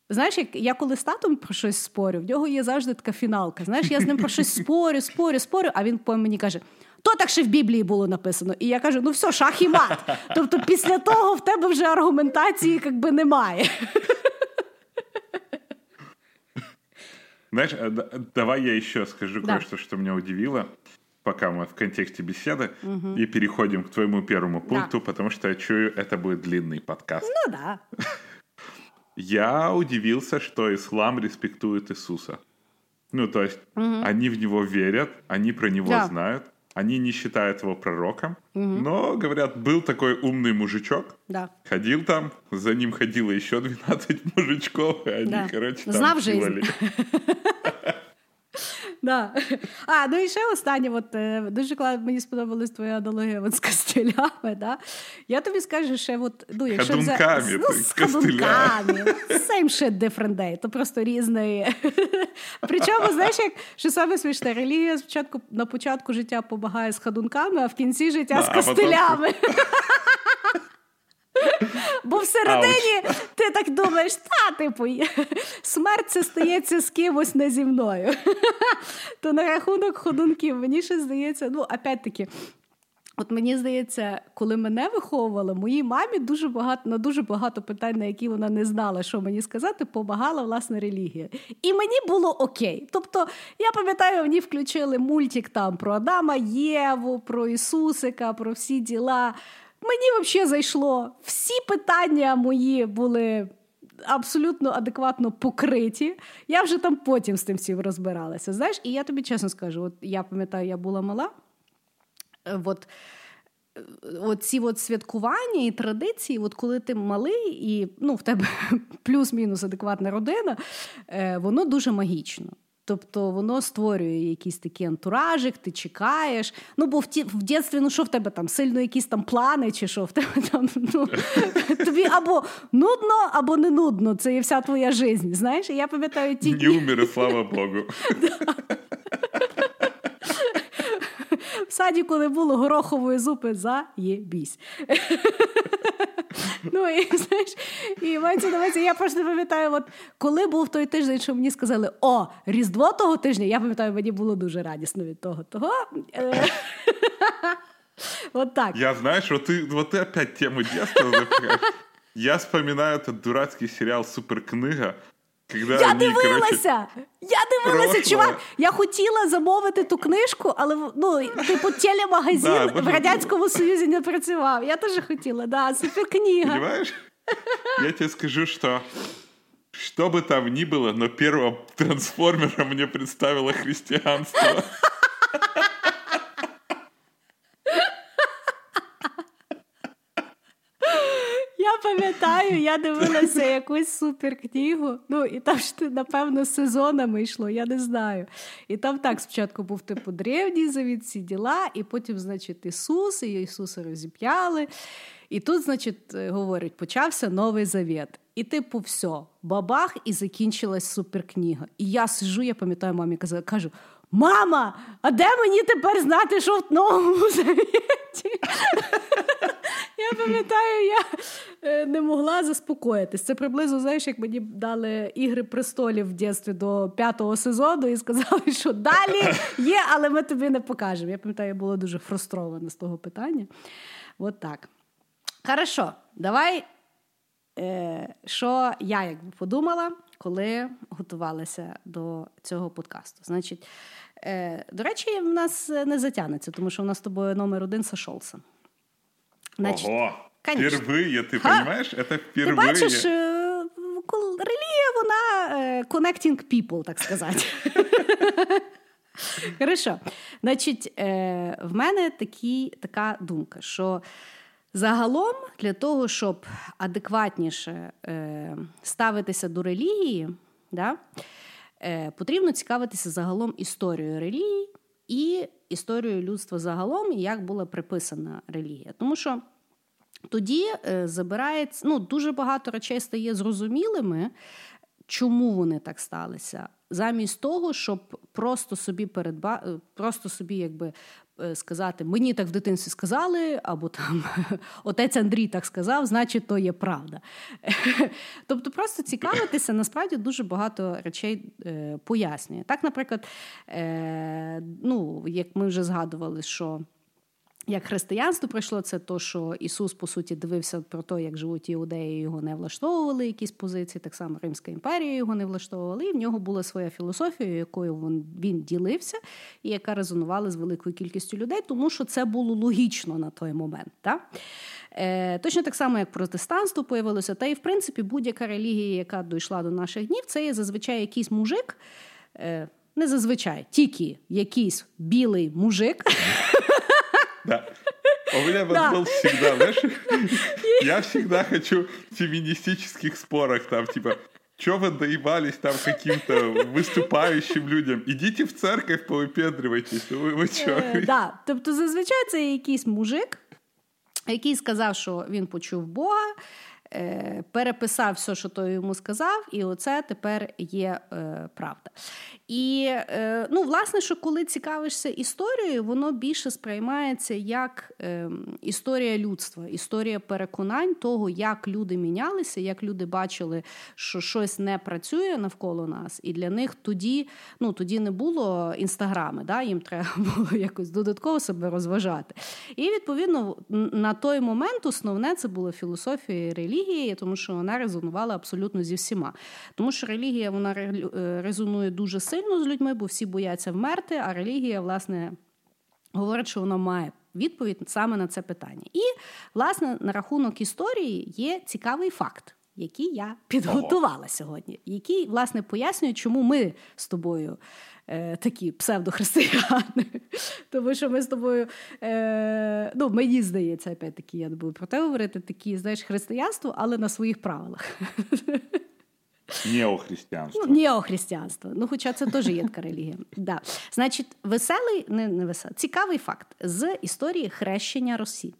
Знаєш, як я коли з татом про щось спорю, в нього є завжди така фіналка. Знаєш, я з ним про щось спорю, спорю, спорю, а він по мені каже: то так ще в Біблії було написано. І я кажу: ну все, шах і мат. Тобто, після того в тебе вже аргументації якби немає.
Знаешь, э, давай я еще скажу да. кое-что, что меня удивило, пока мы в контексте беседы, угу. и переходим к твоему первому пункту, да. потому что я чую, это будет длинный подкаст.
Ну да.
Я удивился, что ислам респектует Иисуса. Ну, то есть, угу. они в него верят, они про него да. знают, они не считают его пророком, угу. но, говорят, был такой умный мужичок,
да.
ходил там, за ним ходило еще 12 мужичков, и они, да. короче, там
Знав жизнь. Да. А, ну і ще останнє, от, е, дуже класно, мені сподобалась твоя аналогія от, з костелями. Да? Я тобі скажу, ще от, ну, якщо
Ходунками,
взя... ну, з ходунками. Same shit, different day. То просто різний. Причому, знаєш, як що саме смішне, релігія спочатку на початку життя помагає з ходунками, а в кінці життя да, з костелями. Бо всередині ти так думаєш, та, типу, смерть це стається з кимось не зі мною. То на рахунок ходунків, мені ще здається, ну, опять-таки. От мені здається, коли мене виховували, моїй мамі дуже багато на дуже багато питань, на які вона не знала, що мені сказати, помагала власне релігія. І мені було окей. Тобто, я пам'ятаю, мені включили мультик там про Адама Єву, про Ісусика, про всі діла. Мені взагалі зайшло. Всі питання мої були. Абсолютно адекватно покриті. Я вже там потім з тим всім розбиралася. Знаєш, і я тобі чесно скажу: от я пам'ятаю, я була мала. Е, от, е, от ці от святкування і традиції, от коли ти малий, і ну, в тебе плюс-мінус адекватна родина, е, воно дуже магічно. Тобто воно створює якийсь такий антуражик, ти чекаєш. Ну, бо в ті, в дитинстві, ну що в тебе там, сильно якісь там плани, чи що в тебе там ну, тобі або нудно, або не нудно. Це є вся твоя життя. Знаєш, і я пам'ятаю ті.
Не умер, слава Богу.
В саді, коли було горохової зупи, заєбісь. Ну і знаєш, і мається на я просто пам'ятаю, от коли був той тиждень, що мені сказали, о, Різдво того тижня, я пам'ятаю, мені було дуже радісно від того. того. Е, вот так.
Я знаешь, вот ты, вот ты опять тему детства запихаешь. Я вспоминаю этот дурацкий сериал «Суперкнига»,
Когда я они, дивилася! Короче, я дивилася, прошлое. чувак. Я хотіла замовити ту книжку, але ну, типу, телемагазин да, в Радянському Союзі не працював. Я теж хотіла, да, суперкнига.
Понимаешь? Я тебе скажу, что что бы там ни было, но первого трансформера мне представило христианство.
Пам'ятаю, я дивилася якусь суперкнигу. Ну, і там ж напевно, сезонами йшло, я не знаю. І там так спочатку був типу древній завіт, ці діла, і потім, значить, Ісус, і Ісуса розіп'яли. І тут, значить, говорять, почався новий завіт. І, типу, все, бабах, і закінчилась суперкнига. І я сижу, я пам'ятаю, мамі казала, кажу: Мама, а де мені тепер знати, що в новому завіті? Я пам'ятаю, я е, не могла заспокоїтись. Це приблизно, знаєш, як мені дали ігри престолів в дитинстві до п'ятого сезону і сказали, що далі є, але ми тобі не покажемо. Я пам'ятаю, я була дуже фрустрована з того питання. От так. Хорошо, давай, е, що я якби подумала, коли готувалася до цього подкасту. Значить, е, до речі, в нас не затягнеться, тому що в нас з тобою номер один сошовся.
Значить, Ого, впервые, ти розумієш? Це впервые.
Ти бачиш, е, релігія, вона е, connecting people, так сказати. Хорошо. Значить, в мене такі, така думка, що загалом для того, щоб адекватніше е, ставитися до релігії, да, е, потрібно цікавитися загалом історією релігії і історією людства загалом, і як була приписана релігія. Тому що тоді забирається ну, дуже багато речей стає зрозумілими, чому вони так сталися замість того, щоб просто собі передба... Е, просто собі якби е, сказати, мені так в дитинстві сказали, або там отець Андрій так сказав, значить, то є правда. Тобто, просто цікавитися, насправді дуже багато речей е, пояснює. Так, наприклад, ну, як ми вже згадували, що. Як християнство прийшло, це то, що Ісус, по суті, дивився про те, як живуть іудеї, його не влаштовували якісь позиції, так само Римська імперія його не влаштовувала, і в нього була своя філософія, якою він, він ділився, і яка резонувала з великою кількістю людей, тому що це було логічно на той момент. Так? Е, Точно так само, як протестанство появилося, та і в принципі будь-яка релігія, яка дійшла до наших днів, це є зазвичай якийсь мужик. Е, не зазвичай, тільки якийсь білий мужик.
Да. У меня был всегда, знаешь, я всегда хочу в феминистических спорах, там, типа, Че вы доебались там каким-то виступаючим людям? Ідіть в церковь, повипендривайтесь. Ви, ви?
Е, да. Тобто, зазвичай це якийсь мужик, який сказав, що він почув Бога, переписав все, що той йому сказав, і оце тепер є е, правда. І е, ну, власне, що коли цікавишся історією, воно більше сприймається як е, історія людства, історія переконань того, як люди мінялися, як люди бачили, що щось не працює навколо нас, і для них тоді ну, тоді не було інстаграми, да? їм треба було якось додатково себе розважати. І відповідно на той момент основне це була філософія релігії, тому що вона резонувала абсолютно зі всіма. Тому що релігія вона е, резонує дуже сильно сильно з людьми, бо всі бояться вмерти, а релігія, власне, говорить, що вона має відповідь саме на це питання. І, власне, на рахунок історії є цікавий факт. Який я підготувала Ого. сьогодні, який, власне, пояснює, чому ми з тобою е, такі псевдохристияни. Тому що ми з тобою, е, ну, мені здається, опять таки, я не буду про те говорити, такі, знаєш, християнство, але на своїх правилах.
Неохристиянство.
Ну, Неохристиянство. Ну, хоча це теж є така релігія. Да. Значить, веселий, не, не веселий, цікавий факт з історії хрещення Росії.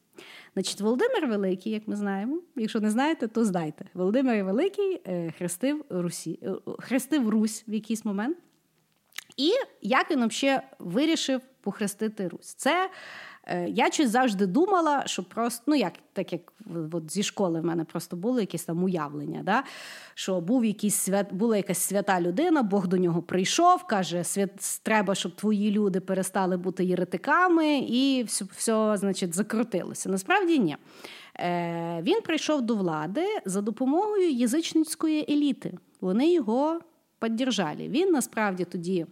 Значить, Володимир Великий, як ми знаємо, якщо не знаєте, то знайте. Володимир Великий е, хрестив Русі, е, хрестив Русь в якийсь момент. І як він взагалі вирішив похрестити Русь? Це Е, я щось завжди думала, що просто, ну як так як от зі школи в мене просто було якесь там уявлення, да? що був якийсь свят, була якась свята людина, Бог до нього прийшов, каже, свят, треба, щоб твої люди перестали бути єретиками, і все, все значить, закрутилося. Насправді ні. Е, Він прийшов до влади за допомогою язичницької еліти. Вони його піддержали. Він насправді тоді.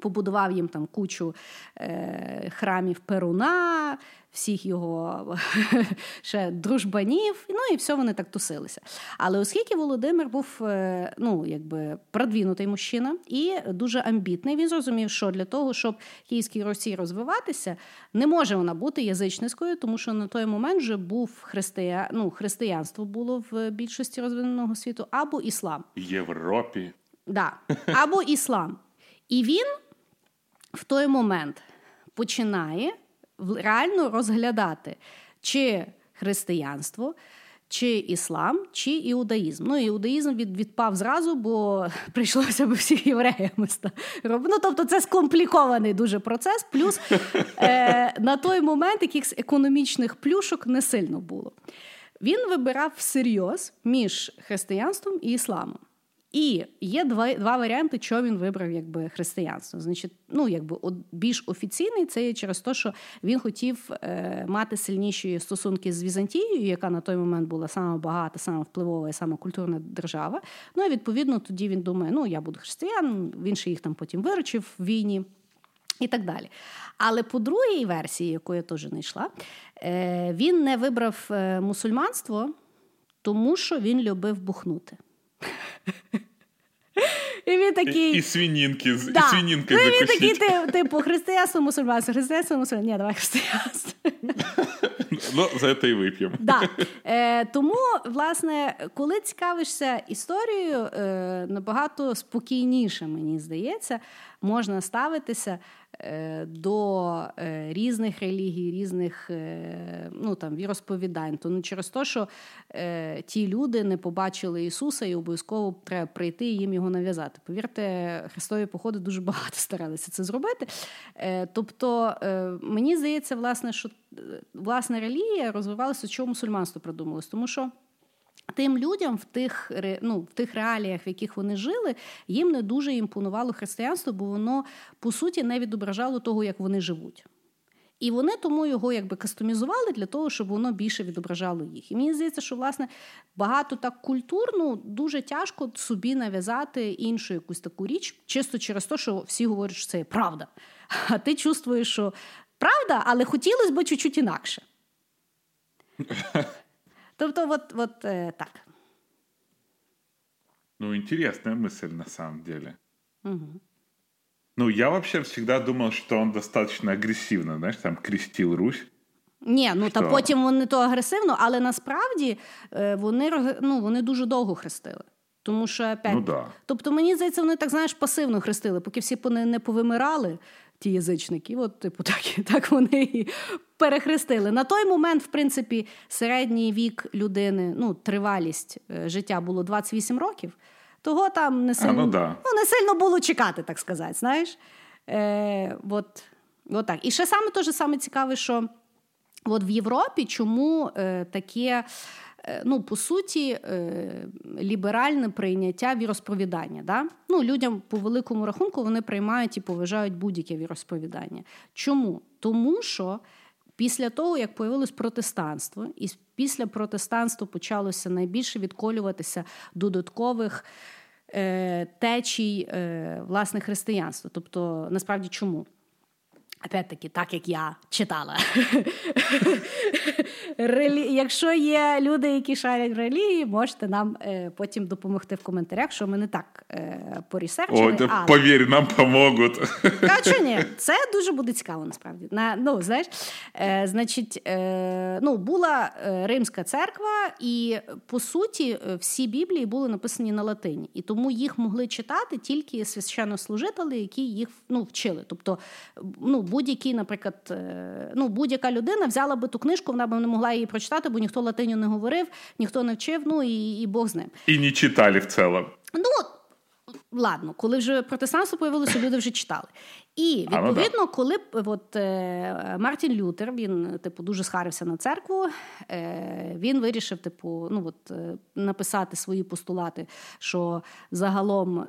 Побудував їм там кучу е, храмів Перуна, всіх його ще дружбанів, ну і все вони так тусилися. Але оскільки Володимир був е, ну, якби продвинутий мужчина і дуже амбітний, він зрозумів, що для того, щоб Київській Росії розвиватися, не може вона бути язичницькою, тому що на той момент вже був христия... ну, християнство було в більшості розвиненого світу, або іслам.
Європі.
Да. Або іслам. І він в той момент починає реально розглядати, чи християнство, чи іслам, чи іудаїзм. Ну, іудаїзм від, відпав зразу, бо прийшлося б всіх євреями робити. Ну, тобто це скомплікований дуже процес. Плюс е, на той момент якихось економічних плюшок не сильно було. Він вибирав всерйоз між християнством і ісламом. І є два два варіанти, що він вибрав якби християнство. Значить, ну якби більш офіційний це є через те, що він хотів е, мати сильніші стосунки з Візантією, яка на той момент була саме багата, саме впливова і саме культурна держава. Ну і відповідно тоді він думає, ну я буду християн, він ще їх там потім виручив в війні. І так далі. Але по другій версії, яку я теж не йшла, е, він не вибрав е, мусульманство, тому що він любив бухнути.
І він такий... І свинінки,
да. і свинінки ну, Він такий, типу, християнство, мусульманство, християнство, мусульманство. Ні, давай християнство.
Ну, за це і вип'ємо.
Да. Е, Тому, власне, коли цікавишся історією, е, набагато спокійніше, мені здається, можна ставитися до е, різних релігій, різних е, ну, там, віросповідань. То не через те, що ті люди не побачили Ісуса і обов'язково треба прийти і їм його нав'язати. Повірте, Христові походи дуже багато старалися це зробити. Тобто, мені здається, власне, що власне релігія розвивалася, що мусульманство придумалось, тому що. Тим людям в тих ну, в тих реаліях, в яких вони жили, їм не дуже імпонувало християнство, бо воно по суті не відображало того, як вони живуть. І вони тому його якби кастомізували для того, щоб воно більше відображало їх. І мені здається, що власне багато так культурно дуже тяжко собі нав'язати іншу якусь таку річ, чисто через те, що всі говорять, що це є правда. А ти чувствуєш, що правда, але хотілося б чуть-чуть інакше. Тобто, вот, вот э, так.
Ну, интересная мысль на самом деле. Угу. Ну, я вообще всегда думал, что он достаточно агрессивно, знаєш, там крестил Русь.
Ні, ну Що? та потім вони то агресивно, але насправді е, вони ну, вони дуже довго хрестили. Тому що опять,
ну, да.
тобто, мені здається, вони так знаєш пасивно хрестили, поки всі не повимирали, ті язичники. От, типу, так так вони і перехрестили. На той момент, в принципі, середній вік людини, ну, тривалість е, життя було 28 років, того там не сильно,
а, ну, да.
ну, не сильно було чекати, так сказати. знаєш. Е, от, от так. І ще саме теж саме цікаве, що от в Європі чому е, таке. Е, ну, по суті, е, ліберальне прийняття віросповідання. Да? Ну, Людям по великому рахунку вони приймають і поважають будь-яке віросповідання. Чому? Тому що після того, як появилось протестанство, і після протестанства почалося найбільше відколюватися додаткових е, течій власне християнства. Тобто, насправді чому? Опять-таки, так як я читала. Релі... Якщо є люди, які шарять в релігії, можете нам е, потім допомогти в коментарях, що ми не так е, порісерчили.
О, але... Повір, нам поможуть.
Кажу, ні, це дуже буде цікаво, насправді. На, ну, знаєш, е, Значить, е, ну, була е, Римська церква, і по суті, всі Біблії були написані на латині. І тому їх могли читати тільки священнослужителі, які їх ну, вчили. Тобто, ну, будь-який, наприклад, е, ну, будь-яка людина взяла би ту книжку, вона б не могла її прочитати, бо ніхто латиню не говорив, ніхто не вчив, ну і і Бог з ним.
І не читали в цілому.
Ну, Ладно, коли вже протестанство появилося, люди вже читали. І ну відповідно, коли от, е, Мартін Лютер він типу дуже схарився на церкву, е, він вирішив, типу, ну от написати свої постулати, що загалом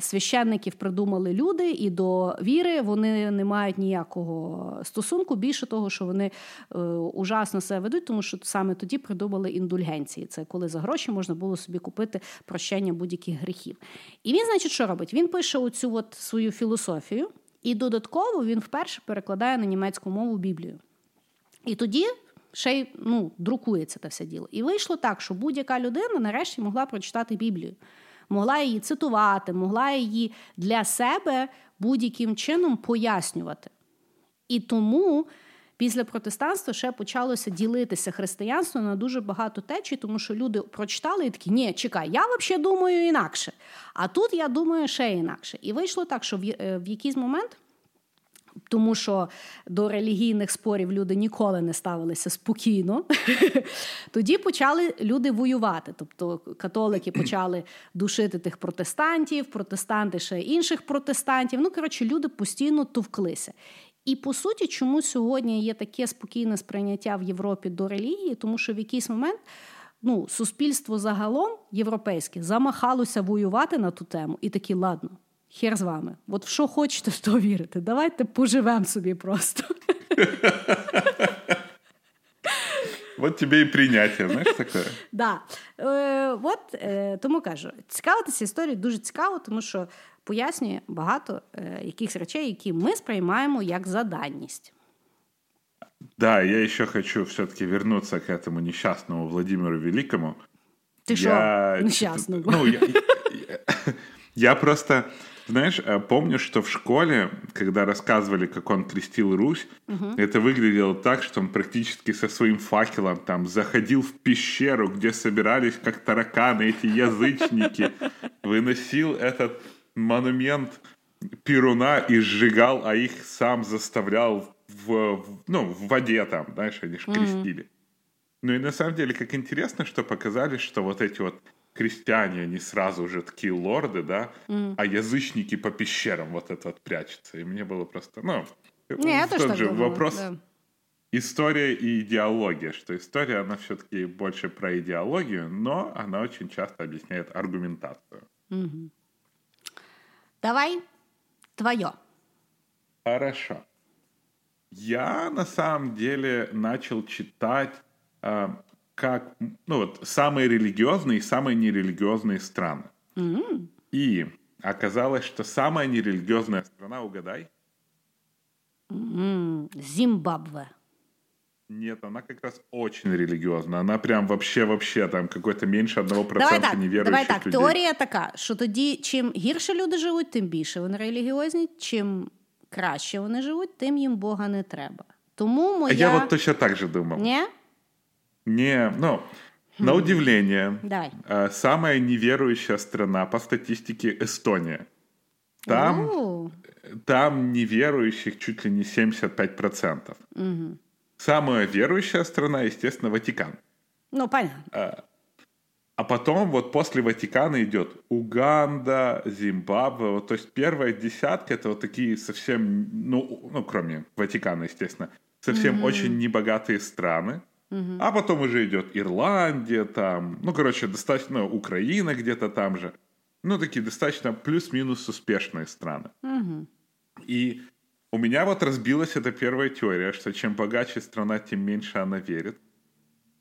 священників придумали люди, і до віри вони не мають ніякого стосунку. Більше того, що вони е, ужасно себе ведуть, тому що саме тоді придумали індульгенції. Це коли за гроші можна було собі купити прощення будь-яких гріхів. І він, значить, що робить? Він пише оцю от свою філософію, і додатково він вперше перекладає на німецьку мову Біблію. І тоді. Ще й ну, друкується це все діло. І вийшло так, що будь-яка людина нарешті могла прочитати Біблію могла її цитувати, могла її для себе будь-яким чином пояснювати. І тому після протестанства ще почалося ділитися християнство на дуже багато течій, тому що люди прочитали і такі, ні, чекай, я взагалі думаю інакше. А тут я думаю ще інакше. І вийшло так, що в е, якийсь момент тому що до релігійних спорів люди ніколи не ставилися спокійно. Тоді почали люди воювати. Тобто католики почали душити тих протестантів, протестанти ще інших протестантів. Ну, коротше, люди постійно товклися. І по суті, чому сьогодні є таке спокійне сприйняття в Європі до релігії, тому що в якийсь момент ну, суспільство загалом європейське замахалося воювати на ту тему, і такі, ладно, хер з вами. От в що хочете, в то вірите. Давайте поживемо собі просто.
Вот тебе і прийняття, знаєш таке?
Да. Е, От е, тому кажу, цікавитися історією дуже цікаво, тому що пояснює багато е, якихось речей, які ми сприймаємо як заданність.
Да, я еще хочу все-таки вернуться к этому несчастному Владимиру Великому.
Ты что, несчастному?
Ну, я, я, я просто, знаешь, э, помню, что в школе, когда рассказывали, как он крестил Русь, угу. это выглядело так, что он практически со своим факелом там заходил в пещеру, где собирались как тараканы эти язычники, выносил этот монумент Перуна и сжигал, а их сам заставлял в, в, ну, в воде там, знаешь, они же крестили. Mm-hmm. Ну и на самом деле, как интересно, что показали, что вот эти вот крестьяне, они сразу же такие лорды, да, mm. а язычники по пещерам вот это вот прячутся. И мне было просто, ну,
Не, тот же думала,
вопрос.
Да.
История и идеология, что история, она все-таки больше про идеологию, но она очень часто объясняет аргументацию.
Угу. Давай твое.
Хорошо. Я на самом деле начал читать э, как ну вот самые религиозные и самые нерелигиозные страны.
Mm-hmm.
И оказалось, что самая нерелигиозная страна, угадай?
Mm-hmm. Зимбабве.
Нет, она как раз очень релігіозна. Она прям вообще, вообще там какой-то меньше одного процента
давай так,
невіруючих
Давай так,
людей.
теорія така, що тоді чим гірше люди живуть, тим більше вони релігіозні, чим краще вони живуть, тим їм Бога не треба. Тому моя...
Я вот точно так же думал.
Ні?
Не, ну, хм. на удивление,
Давай.
самая неверующая страна по статистике Эстония. Там,
У-у-у.
там неверующих чуть ли не 75%.
Угу.
Самая верующая страна, естественно, Ватикан.
Ну, понятно.
А, а потом вот после Ватикана идет Уганда, Зимбабве. Вот, то есть первая десятка это вот такие совсем, ну, ну кроме Ватикана, естественно, совсем mm-hmm. очень небогатые страны. А потом уже идет Ирландия там, ну, короче, достаточно Украина где-то там же. Ну, такие достаточно плюс-минус успешные страны.
Mm-hmm.
И у меня вот разбилась эта первая теория, что чем богаче страна, тем меньше она верит.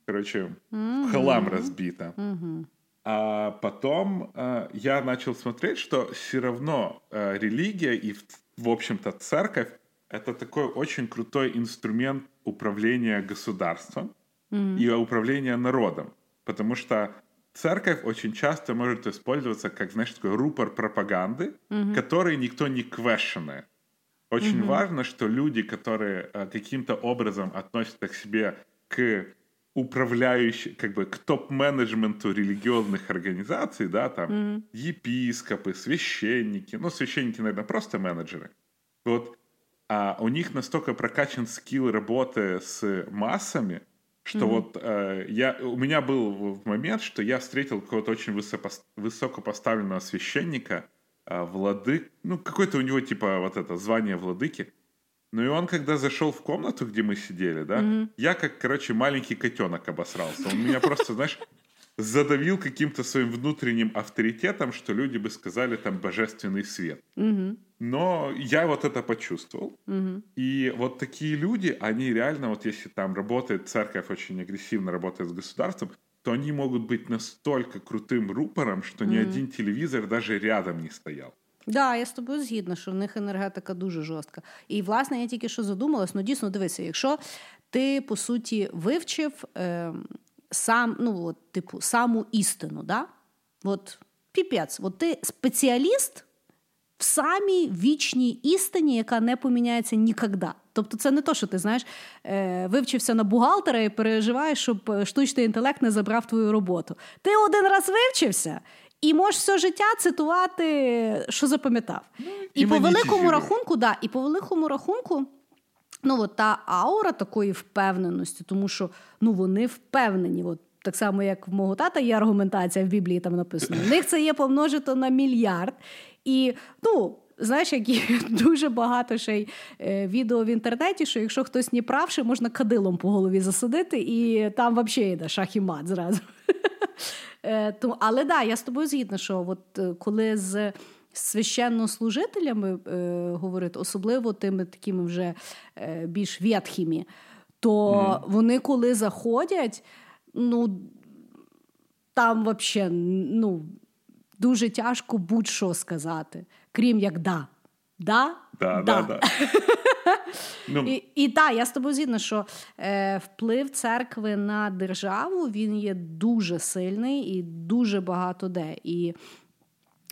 Короче,
mm-hmm.
в хлам разбита.
Mm-hmm.
А потом э, я начал смотреть, что все равно э, религия и, в общем-то, церковь это такой очень крутой инструмент управления государством
mm-hmm.
и управления народом. Потому что церковь очень часто может использоваться как, знаешь, такой рупор пропаганды,
mm-hmm.
который никто не квешенает. Очень
Мгм.
важно, что люди, которые э, каким-то образом относятся к себе к управляющим, как бы к топ-менеджменту религиозных организаций, да, там
Мгм.
епископы, священники, ну, священники, наверное, просто менеджеры. Вот а у них настолько прокачан скилл работы с массами, что
Мгм.
вот э, я, у меня был момент, что я встретил какого-то очень высопос- высокопоставленного священника, э, владык, ну, какое-то у него типа вот это звание владыки. Ну и он, когда зашел в комнату, где мы сидели, да,
Мгм.
я как, короче, маленький котенок обосрался. Он меня просто, знаешь, задавил каким-то своим внутренним авторитетом, что люди бы сказали там божественный свет.
Мгм.
Но я вот это почувствовал.
Мгм.
И вот такие люди, они реально, вот если там работает церковь, очень агрессивно работает с государством, то они могут быть настолько крутым рупором, что ни
Мгм.
один телевизор даже рядом не стоял.
Да, я з тобою згідна, що в них енергетика дуже жорстка. І, власне, я тільки що задумалась, ну дійсно дивися, якщо ти по суті вивчив е, сам, ну от, типу, саму істину, да? От піпець, от ти спеціаліст в самій вічній істині, яка не поміняється ніколи. Тобто, це не то, що ти знаєш, е, вивчився на бухгалтера і переживаєш, щоб е, штучний інтелект не забрав твою роботу. Ти один раз вивчився. І можеш все життя цитувати, що запам'ятав. і
і
по великому рахунку, да, і по великому рахунку, ну от та аура такої впевненості, тому що ну вони впевнені. От так само, як в мого тата є аргументація в Біблії, там написано. В них це є помножито на мільярд. І ну. Знаєш, як є дуже багато ще й е, відео в інтернеті, що якщо хтось не правши, можна кадилом по голові засадити, і там взагалі йде шах і мат зразу. Е, Але да, я з тобою згідна, що от е, коли з священнослужителями е, говорити, особливо тими такими вже е, більш в'ятхими, то mm. вони коли заходять, ну там взагалі ну, дуже тяжко будь-що сказати, крім як да. Да,
да, да. да,
ну. І і так, я з тобою згідна, що е, вплив церкви на державу він є дуже сильний і дуже багато де. І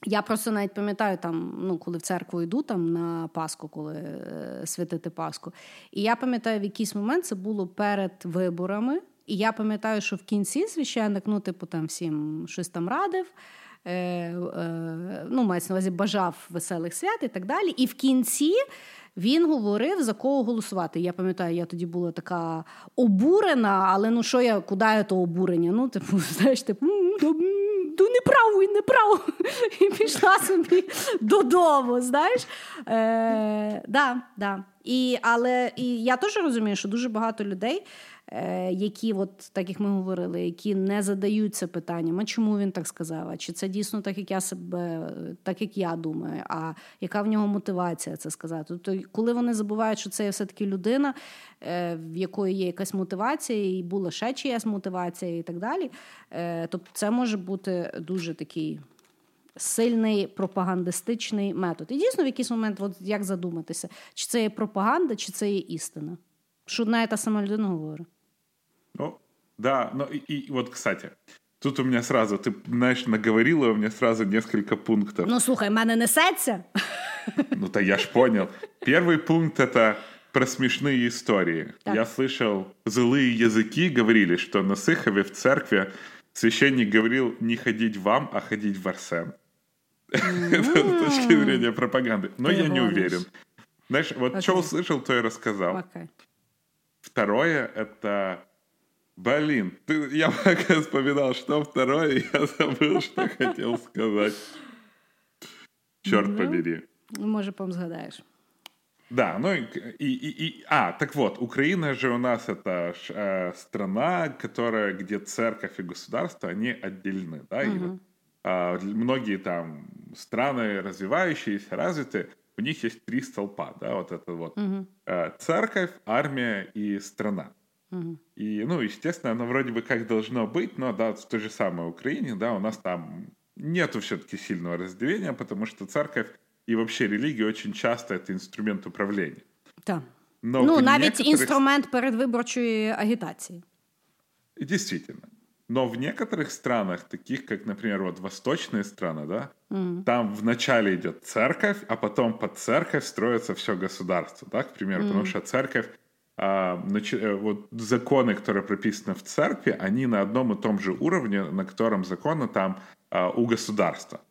я просто навіть пам'ятаю, там, ну, коли в церкву йду там на Пасху, коли е, святити Пасху. І я пам'ятаю, в якийсь момент це було перед виборами. І я пам'ятаю, що в кінці священник, ну, типу, там всім щось там радив. Е, е, ну, мається на увазі бажав веселих свят і так далі. І в кінці він говорив, за кого голосувати. Я пам'ятаю, я тоді була така обурена, але ну що я, куди я то обурення? Ну, типу, знаєш, типу, ну не право, і не право. І пішла собі додому. знаєш. Е, да, да. І, Але і я теж розумію, що дуже багато людей Е, які, от так як ми говорили, які не задаються питанням, а чому він так сказав? Чи це дійсно так, як я себе, так як я думаю, а яка в нього мотивація це сказати? Тобто, коли вони забувають, що це все-таки людина, е, в якої є якась мотивація, і була ще чиясь мотивація, і так далі. Е, тобто, це може бути дуже такий Сильний пропагандистичний метод. І дійсно, в якийсь момент, от як задуматися, чи це є пропаганда, чи це є істина. Що одна і та сама людина говорить.
Ну, да, но и, и вот, кстати, тут у меня сразу, ты, знаешь, наговорила у меня сразу несколько пунктов.
Ну, слухай, мене несеться.
Ну, то я ж понял. Первый пункт — это про смешные истории. Так. Я слышал, злые языки говорили, что на Сыхове в церкви священник говорил не ходить вам, а ходить в Арсен. Это с точки зрения пропаганды. Но я не уверен. Знаешь, вот что услышал, то и рассказал. Второе — это Блин, ты, я пока вспоминал, что второе, я забыл, что хотел сказать. Черт ну, побери.
Може, помзгадаєш.
Да, ну и, и, и, а, так вот, Украина же у нас это э, страна, которая, где церковь и государство, они отдельны, да, угу. и вот, многие там страны развивающиеся, развитые, у них есть три столпа, да, вот это вот угу. э, церковь, армия и страна. И, ну, естественно, оно вроде бы как должно быть, но, да, в той же самой Украине, да, у нас там нету все-таки сильного разделения, потому что церковь и вообще религия очень часто это инструмент управления.
Так. Но ну, навіть некоторых... інструмент передвиборчої агітації.
Действительно. Но в некоторых странах, таких как, например, вот восточные страны, да, mm. там вначале идет церковь, а потом под церковь строится все государство, да, к примеру, mm. потому что церковь а, э, вот законы, которые прописаны в церкви, они на одном и том же уровне, на котором законы там а, у государства.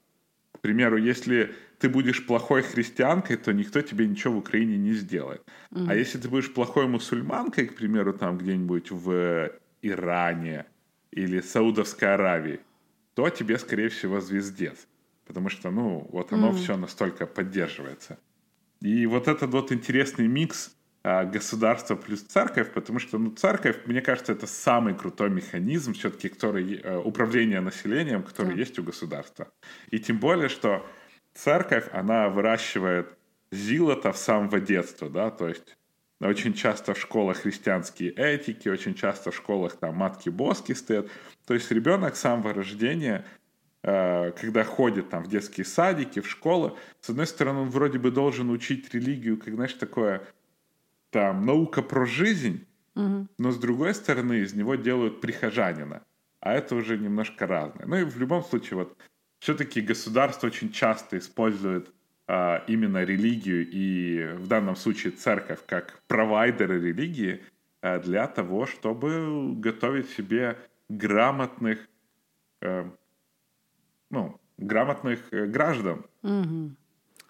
К примеру, если ты будешь плохой христианкой, то никто тебе ничего в Украине не сделает. Mm-hmm. А если ты будешь плохой мусульманкой, к примеру, там где-нибудь в Иране или Саудовской Аравии, то тебе, скорее всего, звездец. Потому что, ну, вот оно mm-hmm. все настолько поддерживается. И вот этот вот интересный микс а, государство плюс церковь, потому что ну, церковь, мне кажется, это самый крутой механизм все-таки который, э, управления населением, который да. есть у государства. И тем более, что церковь, она выращивает зилота в самого детства, да, то есть очень часто в школах христианские этики, очень часто в школах там матки-боски стоят. То есть ребенок с самого рождения, э, когда ходит там в детские садики, в школы, с одной стороны, он вроде бы должен учить религию, как, знаешь, такое там наука про жизнь, угу. но с другой стороны из него делают прихожанина. А это уже немножко разное. Ну и в любом случае, вот все-таки государство очень часто использует именно религию и в данном случае церковь как провайдеры религии а, для того, чтобы готовить себе грамотных, э, ну, грамотных э, граждан.
Угу.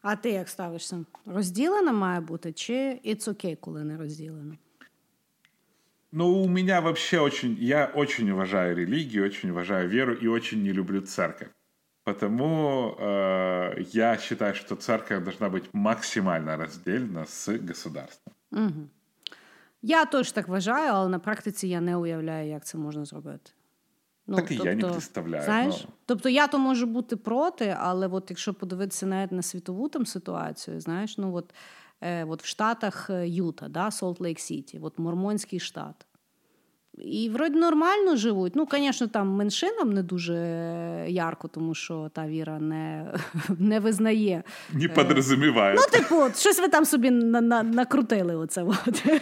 А ти як ставишся? Розділена має бути, чи it's okay, коли не розділено?
Ну, у меня вообще очень... Я очень уважаю религию, очень уважаю веру и очень не люблю церковь. Потому э, я считаю, что церковь должна быть максимально раздельна з государством.
Угу. Я теж так вважаю, але на практиці я не уявляю, як це можна зробити. Ну,
так і
тобто,
я не представляю.
Знаєш,
ну.
тобто я то можу бути проти, але от якщо подивитися навіть на світову там ситуацію, знаєш, ну от, е, от в Штатах е, Юта, да, Солт Лейк Сіті, от Мормонський штат. І вроді нормально живуть. Ну, звісно, там меншинам не дуже ярко, тому що та віра не не визнає.
Не підрозуміває.
Ну, типу, от, щось ви там собі на, на, накрутили. оце от.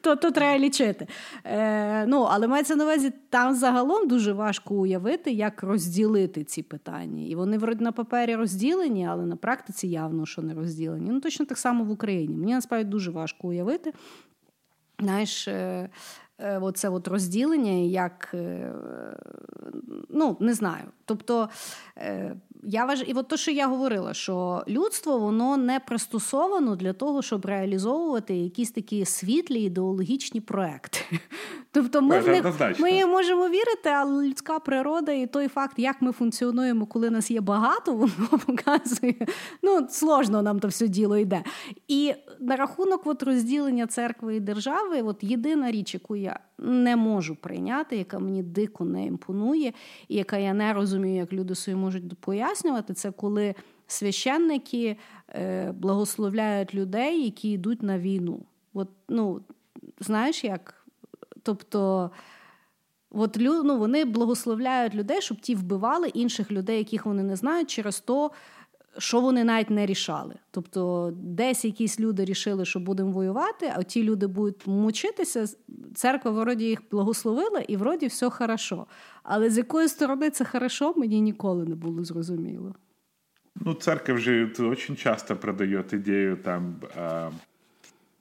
То то треба лічити. Е, ну, Але мається на увазі, там загалом дуже важко уявити, як розділити ці питання. І вони, вроді, на папері розділені, але на практиці явно, що не розділені. Ну, точно так само в Україні. Мені насправді дуже важко уявити. Знаєш, е, Е, оце от розділення, як е, ну, не знаю. Тобто е, я вважаю, і от то, що я говорила, що людство воно не пристосовано для того, щоб реалізовувати якісь такі світлі ідеологічні проекти. Тобто ми в них, ми можемо вірити, але людська природа і той факт, як ми функціонуємо, коли нас є багато, воно показує. Ну, сложно нам то все діло йде. І на рахунок от розділення церкви і держави, от єдина річ, яку я не можу прийняти, яка мені дико не імпонує, і яка я не розумію, як люди собі можуть пояснювати, це коли священники е, благословляють людей, які йдуть на війну. От, ну, Знаєш як? Тобто. От ну, вони благословляють людей, щоб ті вбивали інших людей, яких вони не знають, через то, що вони навіть не рішали. Тобто, десь якісь люди рішили, що будемо воювати, а ті люди будуть мучитися. Церква вроді їх благословила, і вроді все хорошо. Але з якої сторони це хорошо, мені ніколи не було зрозуміло.
Ну, церковь же очень часто продает идею там э,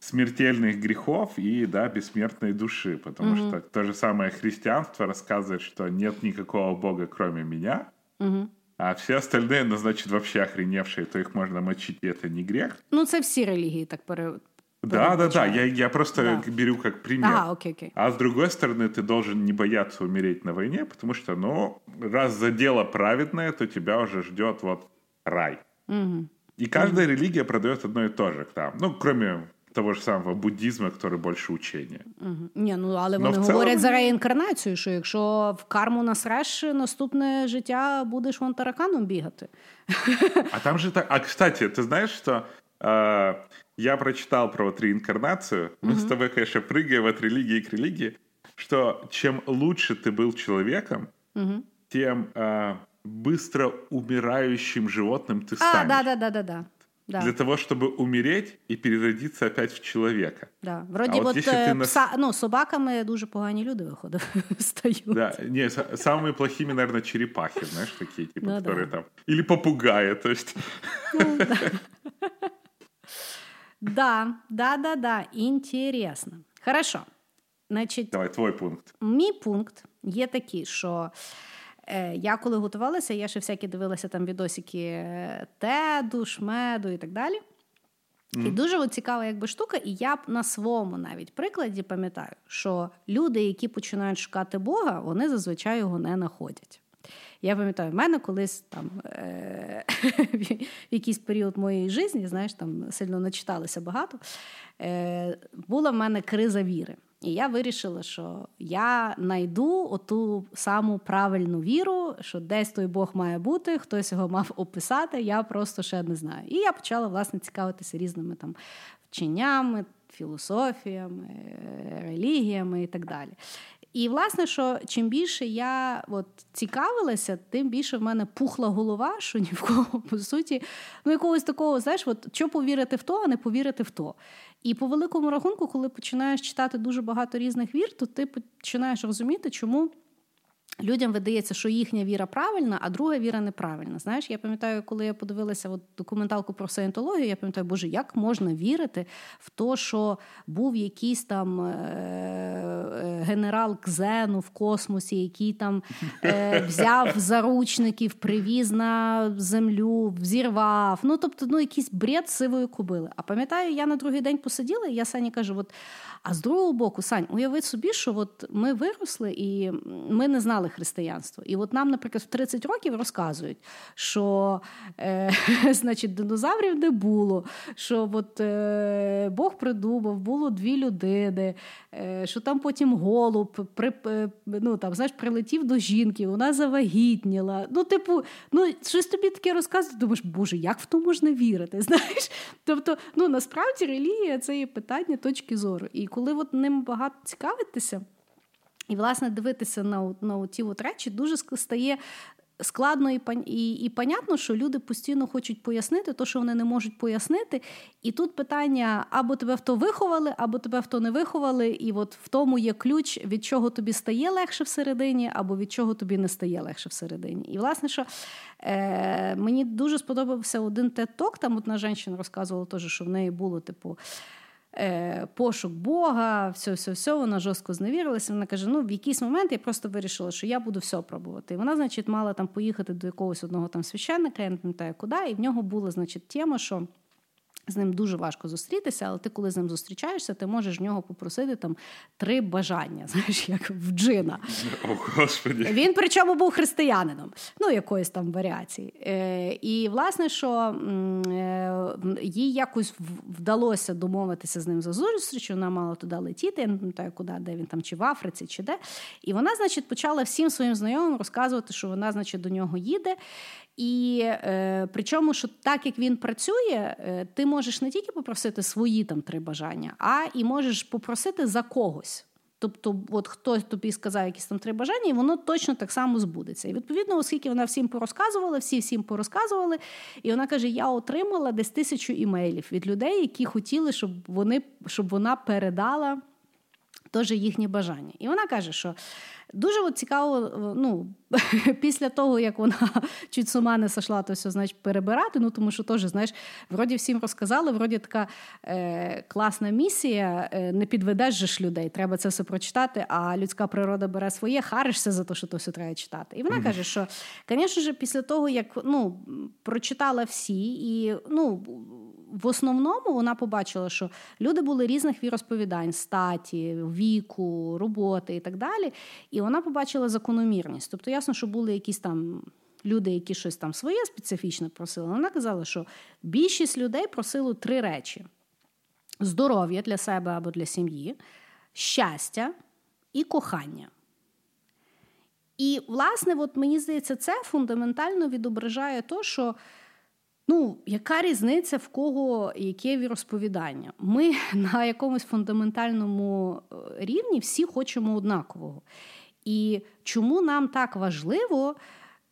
смертельных грехов и да, бессмертной души, потому mm-hmm. что то же самое христианство рассказывает, что нет никакого Бога, кроме меня. Mm-hmm. А все остальные, ну, значит, вообще охреневшие, то их можно мочить, и это не грех.
Ну, це всі релігії так пере...
Да, да, да. Я, я просто да. беру как пример.
Ага, окей, окей.
А с другой стороны, ты должен не бояться умереть на войне, потому что, ну, раз за дело праведное, то тебя уже ждет вот рай.
Угу.
И каждая угу. религия продает одно и то же. Там, ну, кроме того ж самого буддизму, який більше учення.
Угу. Ні, ну але вони цілому... говорять за реінкарнацію, що якщо в карму насреш, наступне життя будеш вон тараканом бігати.
А там же так. А кстати, ти знаєш, що э, я прочитал про вот реинкарнацию. Мы с тобой, конечно, прыгаем от религии к религии, что чем лучше ты был человеком, тем э, быстро умирающим животным ты станешь. А,
да, да, да, да, да.
Для того, чтобы умереть и переродиться опять в человека.
Да. Вроді а от, от ти пса, ну, собаками дуже погані люди виходять, стають.
Да. Не, самыми плохими, наверное, черепахи, знаешь, такие, типа, ну, которые да. там... Или попугаи, то есть... Ну, да.
Да, да, да, да, інтересно. Хорошо. Значить,
Давай, твой пункт.
Мій пункт є такий, що е, я коли готувалася, я ще всякі дивилася там відосики е, теду, шмеду і так далі. Mm. І дуже от цікава якби штука, і я на своєму навіть прикладі пам'ятаю, що люди, які починають шукати Бога, вони зазвичай його не знаходять. Я пам'ятаю, в мене колись там е- в якийсь період моєї житті, знаєш, там сильно начиталися багато. Е- Була в мене криза віри. І я вирішила, що я знайду оту саму правильну віру, що десь той Бог має бути, хтось його мав описати, я просто ще не знаю. І я почала власне цікавитися різними там вченнями, філософіями, релігіями і так далі. І, власне, що чим більше я от цікавилася, тим більше в мене пухла голова, що ні в кого, по суті, ну якогось такого, знаєш, от що повірити в то, а не повірити в то. І по великому рахунку, коли починаєш читати дуже багато різних вір, то ти починаєш розуміти, чому Людям видається, що їхня віра правильна, а друга віра неправильна. Знаєш, я пам'ятаю, коли я подивилася от документалку про саєнтологію, я пам'ятаю, боже, як можна вірити в те, що був якийсь там е- е- генерал Кзену в космосі, який там е- взяв заручників, привіз на землю, взірвав. Ну, тобто, ну, якийсь бред сивої кобили. А пам'ятаю, я на другий день посиділа, і я Сані кажу: от, а з другого боку, Сань, уяви собі, що от ми виросли, і ми не знали знали християнство. І от нам, наприклад, в 30 років розказують, що е, значить, динозаврів не було, що от, е, Бог придумав, було дві людини, е, що там потім голуб при, е, ну, там, знаєш, прилетів до жінки, вона завагітніла. Ну, типу, ну, щось тобі таке розказують, думаєш, Боже, як в то можна вірити? знаєш? Тобто, ну, насправді релігія це є питання точки зору. І коли от ним багато цікавитися, і, власне, дивитися на на ті от речі дуже стає складно і і, і понятно, що люди постійно хочуть пояснити те, що вони не можуть пояснити. І тут питання: або тебе в то виховали, або тебе в то не виховали. І от в тому є ключ, від чого тобі стає легше всередині, або від чого тобі не стає легше всередині. І, власне, що е, мені дуже сподобався один тет-ток, там одна жінка розказувала, теж, що в неї було, типу е, пошук Бога, все, все, все, вона жорстко зневірилася. Вона каже: ну в якийсь момент я просто вирішила, що я буду все пробувати. І вона, значить, мала там поїхати до якогось одного там священника, я не пам'ятаю куди, і в нього була, значить, тема, що. З ним дуже важко зустрітися, але ти, коли з ним зустрічаєшся, ти можеш в нього попросити там три бажання, знаєш, як в джина.
О, Господи.
Він причому був християнином, ну якоїсь там варіації. Е, І власне, що е, їй якось вдалося домовитися з ним за зустріч, вона мала туди летіти, я не пам'ятаю, куди, де він там, чи в Африці, чи де. І вона, значить, почала всім своїм знайомим розказувати, що вона, значить, до нього їде. І е, причому, що так як він працює, е, ти можеш не тільки попросити свої там три бажання, а і можеш попросити за когось. Тобто, от хтось тобі сказав якісь там три бажання, і воно точно так само збудеться. І відповідно, оскільки вона всім порозказувала, всі всім порозказували, і вона каже: Я отримала десь тисячу імейлів від людей, які хотіли, щоб вони щоб вона передала теж їхні бажання. І вона каже, що Дуже от цікаво, ну, після того, як вона чуть з ума не сошла, то все значить перебирати. Ну тому що теж, знаєш, вроді всім розказали, вроді така е, класна місія, е, не підведеш же ж людей. Треба це все прочитати, а людська природа бере своє, харишся за те, що то все треба читати. І вона mm-hmm. каже, що, звісно після того, як ну, прочитала всі, і ну в основному вона побачила, що люди були різних віросповідань, статі, віку, роботи і так далі. І вона побачила закономірність. Тобто, ясно, що були якісь там. Люди, які щось там своє специфічне просили, вона казала, що більшість людей просили три речі: здоров'я для себе або для сім'ї, щастя і кохання. І, власне, от мені здається, це фундаментально відображає те, що Ну, яка різниця в кого яке віросповідання? Ми на якомусь фундаментальному е, рівні всі хочемо однакового. І чому нам так важливо,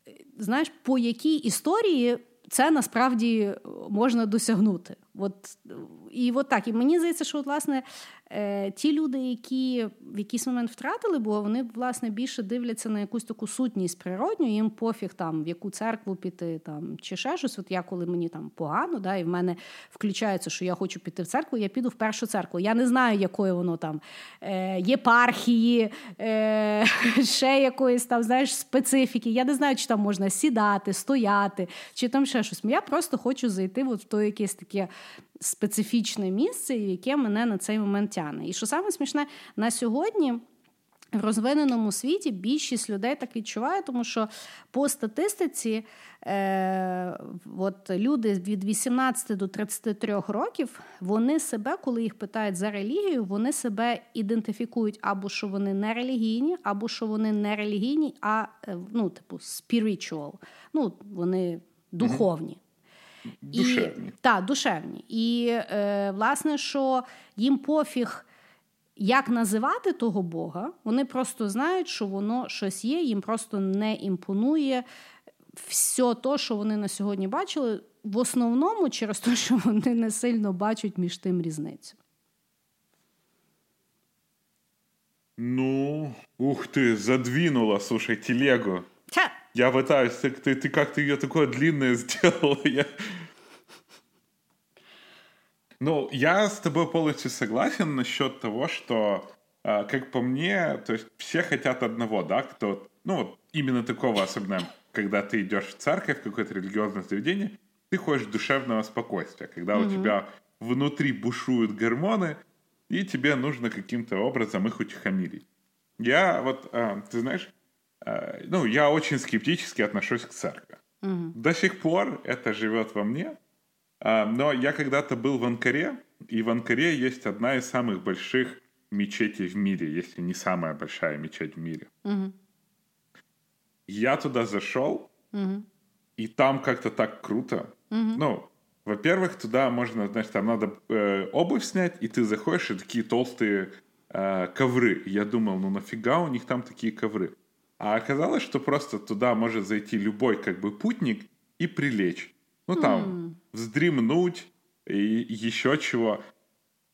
е, знаєш, по якій історії це насправді можна досягнути? От, І от так. І мені здається, що от, власне Е, ті люди, які в якийсь момент втратили, бо вони власне більше дивляться на якусь таку сутність природню, їм пофіг там в яку церкву піти, там чи ще щось. От я коли мені там погано, да, і в мене включається, що я хочу піти в церкву, я піду в першу церкву. Я не знаю, якою воно там е, єпархії, е, ще якоїсь там знаєш специфіки. Я не знаю, чи там можна сідати, стояти, чи там ще щось. Я просто хочу зайти от в то якесь таке специфічне місце, яке мене на цей момент тяне. І що саме смішне на сьогодні. В розвиненому світі більшість людей так відчуває, тому що по статистиці е, от люди від 18 до 33 років вони себе, коли їх питають за релігію, вони себе ідентифікують або що вони не релігійні, або що вони не релігійні, а е, ну, типу spiritual. Ну, вони духовні.
Душевні.
І, та, душевні. І е, власне, що їм пофіг. Як називати того Бога, вони просто знають, що воно щось є, їм просто не імпонує все то, що вони на сьогодні бачили, в основному через те, що вони не сильно бачать між тим різницю.
Ну, ух ты, задвинула, слушай, телегу.
Ха!
Я пытаюсь, ты, ты, ты как-то ее такое длинное сделала. Я... Ну, я с тобой полностью согласен насчет того, что, э, как по мне, то есть все хотят одного, да, кто, ну, вот именно такого, особенно когда ты идешь в церковь, в какое-то религиозное заведение, ты хочешь душевного спокойствия, когда mm-hmm. у тебя внутри бушуют гормоны, и тебе нужно каким-то образом их утихомирить. Я вот, э, ты знаешь, э, ну, я очень скептически отношусь к церкви. Угу. До сих пор это живет во мне. Э, но я когда-то был в Анкаре, и в Анкаре есть одна из самых больших мечетей в мире, если не самая большая мечеть в мире. Угу. Я туда зашел, угу. и там как-то так круто. Угу. Ну, во-первых, туда можно, значит, там надо э, обувь снять, и ты заходишь, и такие толстые э, ковры. Я думал, ну нафига у них там такие ковры? А оказалось, что просто туда может зайти любой как бы путник и прилечь. Ну там, mm. вздремнуть и еще чего.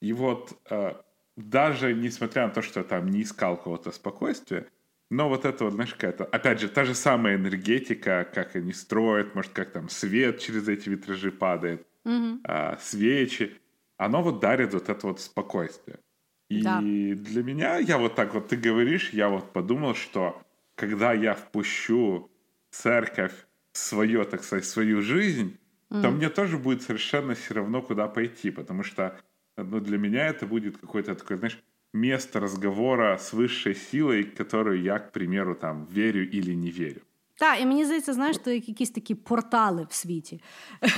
И вот э, даже несмотря на то, что я там не искал какого-то спокойствия, но вот это вот, знаешь, какая-то, опять же, та же самая энергетика, как они строят, может, как там свет через эти витражи падает, mm-hmm. а, свечи, оно вот дарит вот это вот спокойствие. И да. для меня, я вот так вот, ты говоришь, я вот подумал, что когда я впущу церковь в свою, так сказать, свою жизнь, mm. то мне тоже будет совершенно все равно, куда пойти, потому что ну, для меня это будет какой-то такой, знаешь, место разговора с высшей силой, которую я, к примеру, там верю или не верю.
Так, і мені здається, знаєш, то як якісь такі портали в світі.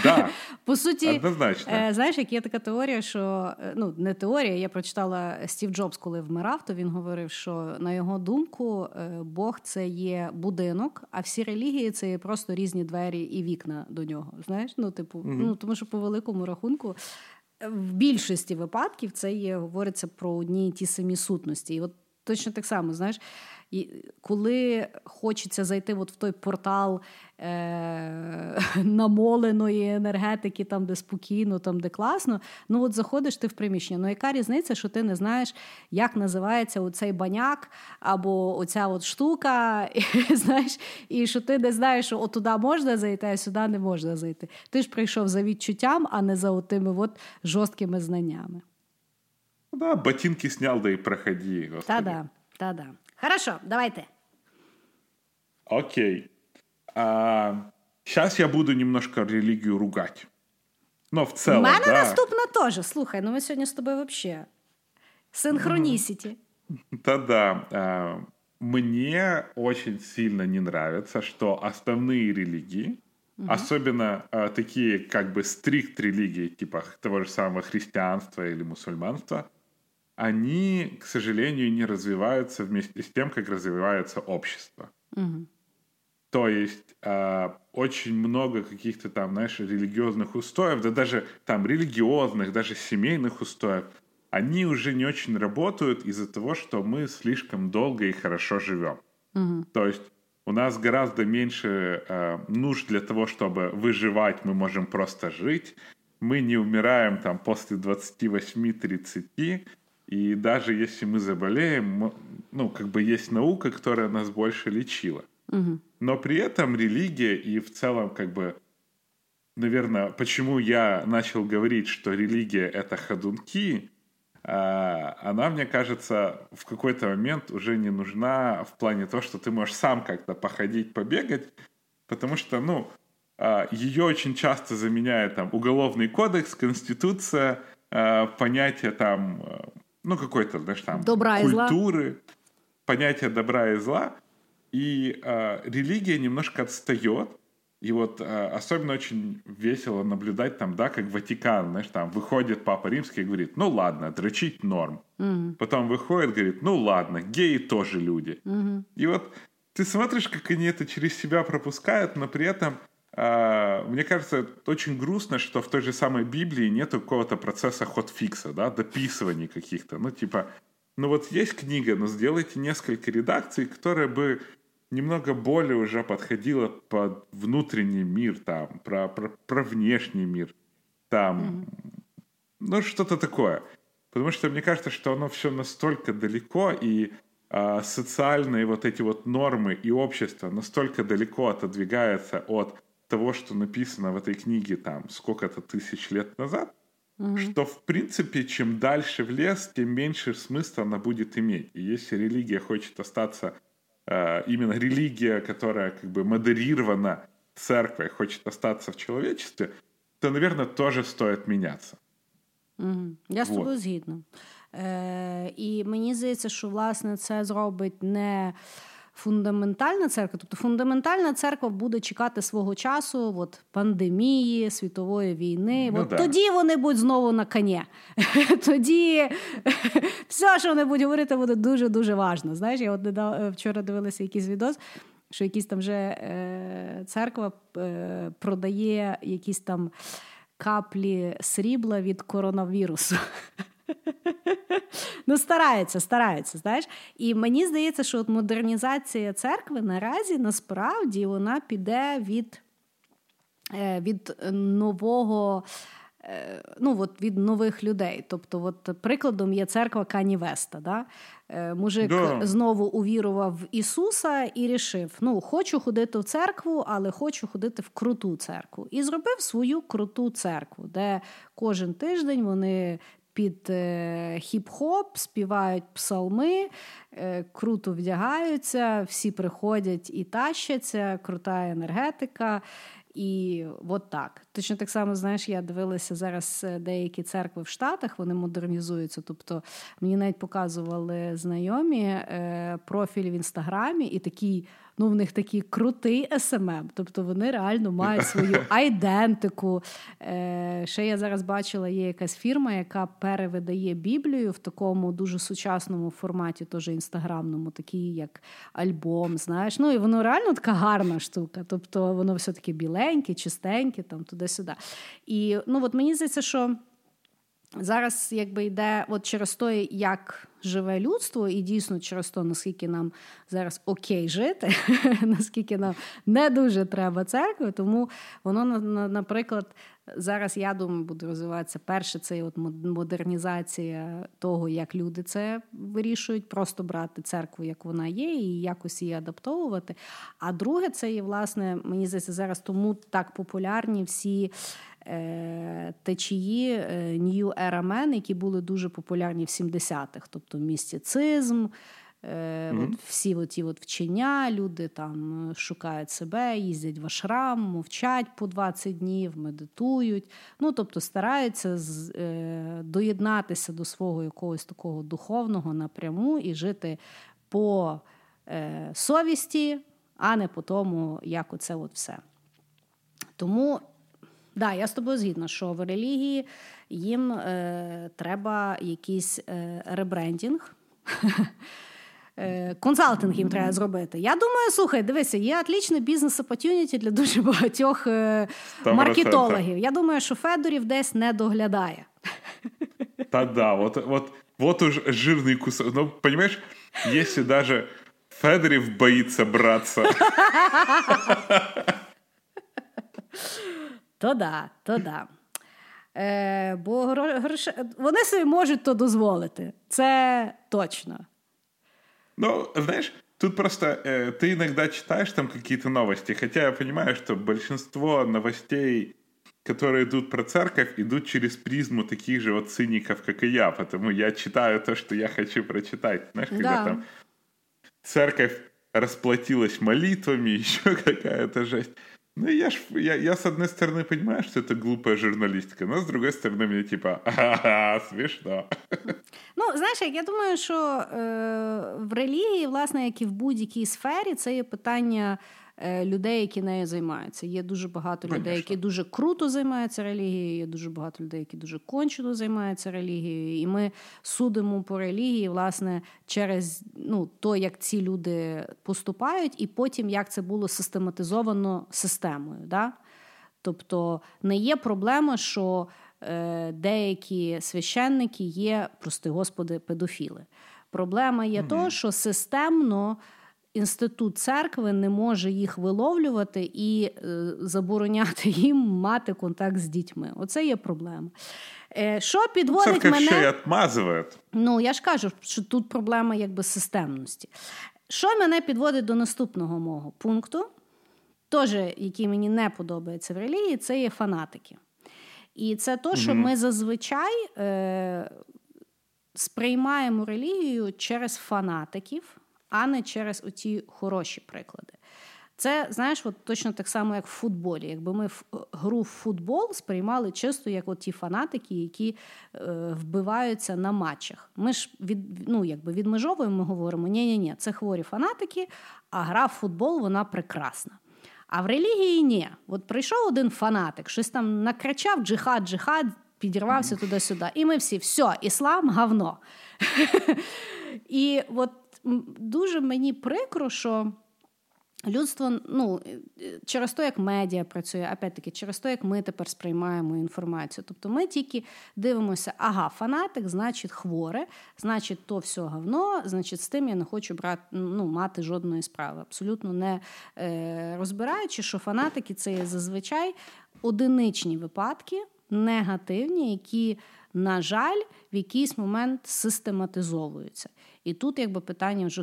Да,
По суті,
однозначно.
Е, знаєш, як є така теорія, що е, ну не теорія, я прочитала Стів Джобс, коли вмирав, то він говорив, що на його думку е, Бог це є будинок, а всі релігії це є просто різні двері і вікна до нього. Знаєш, ну типу, mm ну тому що по великому рахунку. В більшості випадків це є говориться про одні і ті самі сутності. І от точно так само, знаєш, і коли хочеться зайти от в той портал е- намоленої енергетики, там, де спокійно, там, де класно, ну от заходиш ти в приміщення. Ну, яка різниця, що ти не знаєш, як називається оцей баняк або оця от штука, і, знаєш, і що ти не знаєш, що от туди можна зайти, а сюди не можна зайти. Ти ж прийшов за відчуттям, а не за отими от жорсткими знаннями.
Да, ботинки снял, да и проходи.
Та-да, та-да. Хорошо, давайте.
Окей. А, сейчас я буду немножко религию ругать. Но в целом,
мене
да.
наступна теж. Слухай, ну ми сьогодні з тобою вообще. Синхронисити.
Да-да. А, мне очень сильно не нравится, что основные религии, угу. особенно а, такие как бы стрикт религии, типа того же самого христианства или мусульманства, они, к сожалению, не развиваются вместе с тем, как развивается общество. Угу. То есть э, очень много каких-то там, знаешь, религиозных устоев, да даже там религиозных, даже семейных устоев, они уже не очень работают из-за того, что мы слишком долго и хорошо живем. Угу. То есть у нас гораздо меньше э, нужд для того, чтобы выживать, мы можем просто жить. Мы не умираем там после 28-30, и даже если мы заболеем, ну, как бы есть наука, которая нас больше лечила. Угу. Но при этом религия и в целом, как бы, наверное, почему я начал говорить, что религия — это ходунки, а, она, мне кажется, в какой-то момент уже не нужна в плане того, что ты можешь сам как-то походить, побегать, потому что, ну, а, ее очень часто заменяет там уголовный кодекс, конституция, а, понятие там ну, какой-то, знаешь, там,
добра
культуры, понятие добра и зла. И э, религия немножко отстает. И вот э, особенно очень весело наблюдать там, да, как Ватикан, знаешь, там выходит Папа Римский и говорит, ну ладно, дрочить норм. Угу. Потом выходит, говорит, ну ладно, геи тоже люди. Угу. И вот ты смотришь, как они это через себя пропускают, но при этом мне кажется, очень грустно, что в той же самой Библии нет какого-то процесса хотфикса, да, дописываний каких-то. Ну, типа, ну вот есть книга, но сделайте несколько редакций, которые бы немного более уже подходило под внутренний мир, там, про, про, про внешний мир, там, mm-hmm. ну, что-то такое. Потому что мне кажется, что оно все настолько далеко, и а, социальные вот эти вот нормы и общество настолько далеко отодвигается от того, что написано в этой книге там сколько-то тысяч лет назад, угу. что в принципе чем дальше в лес, тем меньше смысла она будет иметь. И если религия хочет остаться э, именно религия, которая как бы модерирована церковью, хочет остаться в человечестве, то, наверное, тоже стоит меняться.
Угу. Я з тобою згідна. Е, І мені здається, що власне це зробить не Фундаментальна церква, тобто фундаментальна церква буде чекати свого часу, от пандемії, світової війни.
Ну,
от
да.
тоді вони будуть знову на коні. Тоді все, що вони будуть говорити, буде дуже дуже важно. Знаєш, я от недав, вчора дивилася якийсь відос. Що якісь там вже е, церква е, продає якісь там каплі срібла від коронавірусу. Ну, стараються, стараються, знаєш. І мені здається, що от модернізація церкви наразі насправді вона піде від, е, від нового. Е, ну, от від нових людей. Тобто, от прикладом є церква Кані Веста. Да? Е, мужик
Да.
знову увірував в Ісуса і рішив: ну, хочу ходити в церкву, але хочу ходити в круту церкву. І зробив свою круту церкву, де кожен тиждень вони. Під е, хіп-хоп співають псалми, е, круто вдягаються, всі приходять і тащаться, крута енергетика. І от так. Точно так само, знаєш, я дивилася зараз е, деякі церкви в Штатах, вони модернізуються. Тобто мені навіть показували знайомі е, профіль в інстаграмі, і такий, ну в них такий крутий SMM. Тобто вони реально мають свою айдентику. Е, ще я зараз бачила, є якась фірма, яка перевидає Біблію в такому дуже сучасному форматі, теж інстаграмному, такий як альбом. Знаєш, ну і воно реально така гарна штука. Тобто воно все таке біленьке, чистенькі, там туди-сюди. І ну от мені здається, що. Зараз якби йде от через те, як живе людство, і дійсно через те, наскільки нам зараз окей жити, наскільки нам не дуже треба церкви, тому воно, наприклад, зараз я думаю, буде розвиватися перше, це от модернізація того, як люди це вирішують, просто брати церкву, як вона є, і якось її адаптовувати. А друге, це є, власне, мені здається, зараз тому так популярні всі. Течії New Era Men, які були дуже популярні в 70-х, тобто містицизм, mm-hmm. от всі оті от вчення, люди там шукають себе, їздять в ашрам, мовчать по 20 днів, медитують. Ну, тобто стараються з, е, доєднатися до свого якогось такого духовного напряму і жити по е, совісті, а не по тому, як оце от все. Тому. Да, я з тобою згідна, що в релігії їм е, треба якийсь е, ребрендінг. Консалтинг їм треба зробити. Я думаю, слухай, дивися, є отлічний бізнес опортюніті для дуже багатьох е, маркетологів. Я думаю, що Федорів десь не доглядає.
Та да, вот, вот, вот уж жирный кусок. Ну, понимаешь, если даже Федорів боится браться.
То да, то да. Е, Бо грош... вони собі можуть то дозволити. Це точно.
Ну, знаешь, тут просто э, ты иногда читаешь там какие-то новости, хотя я понимаю, что большинство новостей, которые идут про церковь, идут через призму таких же вот циников, как и я, потому я читаю то, что я хочу прочитать. Знаешь, когда
да.
там церковь расплатилась молитвами, еще какая-то жесть. Ну, я, ж, я, я, с одной стороны, понимаю, что это глупая журналистика, но с другой стороны, мне типа, ага, смішно.
Ну, знаєш, як я думаю, що е, в релігії, власне, як і в будь-якій сфері, це є питання е, людей, які нею займаються. Є дуже багато
Конечно.
людей, які дуже круто займаються релігією, є дуже багато людей, які дуже кончено займаються релігією. І ми судимо по релігії, власне, через ну, то, як ці люди поступають, і потім як це було систематизовано системою. Да? Тобто не є проблема, що е, деякі священники є, прости господи, педофіли. Проблема є mm-hmm. то, що системно інститут церкви не може їх виловлювати і е, забороняти їм мати контакт з дітьми. Оце є проблема. Е, що підводить
Церковь
мене...
ще й відмазує.
Ну, я ж кажу, що тут проблема якби системності. Що мене підводить до наступного мого пункту, теж, який мені не подобається в релігії, це є фанатики. І це то, що mm-hmm. ми зазвичай е, сприймаємо релігію через фанатиків, а не через оті хороші приклади. Це знаєш, от точно так само, як в футболі. Якби ми гру в футбол сприймали чисто як от ті фанатики, які е, вбиваються на матчах. Ми ж від ну, якби відмежовуємо, ми говоримо: ні ні ні це хворі фанатики, а гра в футбол вона прекрасна. А в релігії ні. От прийшов один фанатик, щось там накричав джихад, джихад, підірвався туди-сюди. І ми всі, все, іслам говно. І от дуже мені прикро, що. Людство, ну через те, як медіа працює, опять-таки, через те, як ми тепер сприймаємо інформацію. Тобто ми тільки дивимося, ага, фанатик, значить, хворе, значить, то все говно, значить, з тим я не хочу брати, ну, мати жодної справи. Абсолютно не е, розбираючи, що фанатики це є зазвичай одиничні випадки, негативні, які, на жаль, в якийсь момент систематизовуються. І тут якби питання вже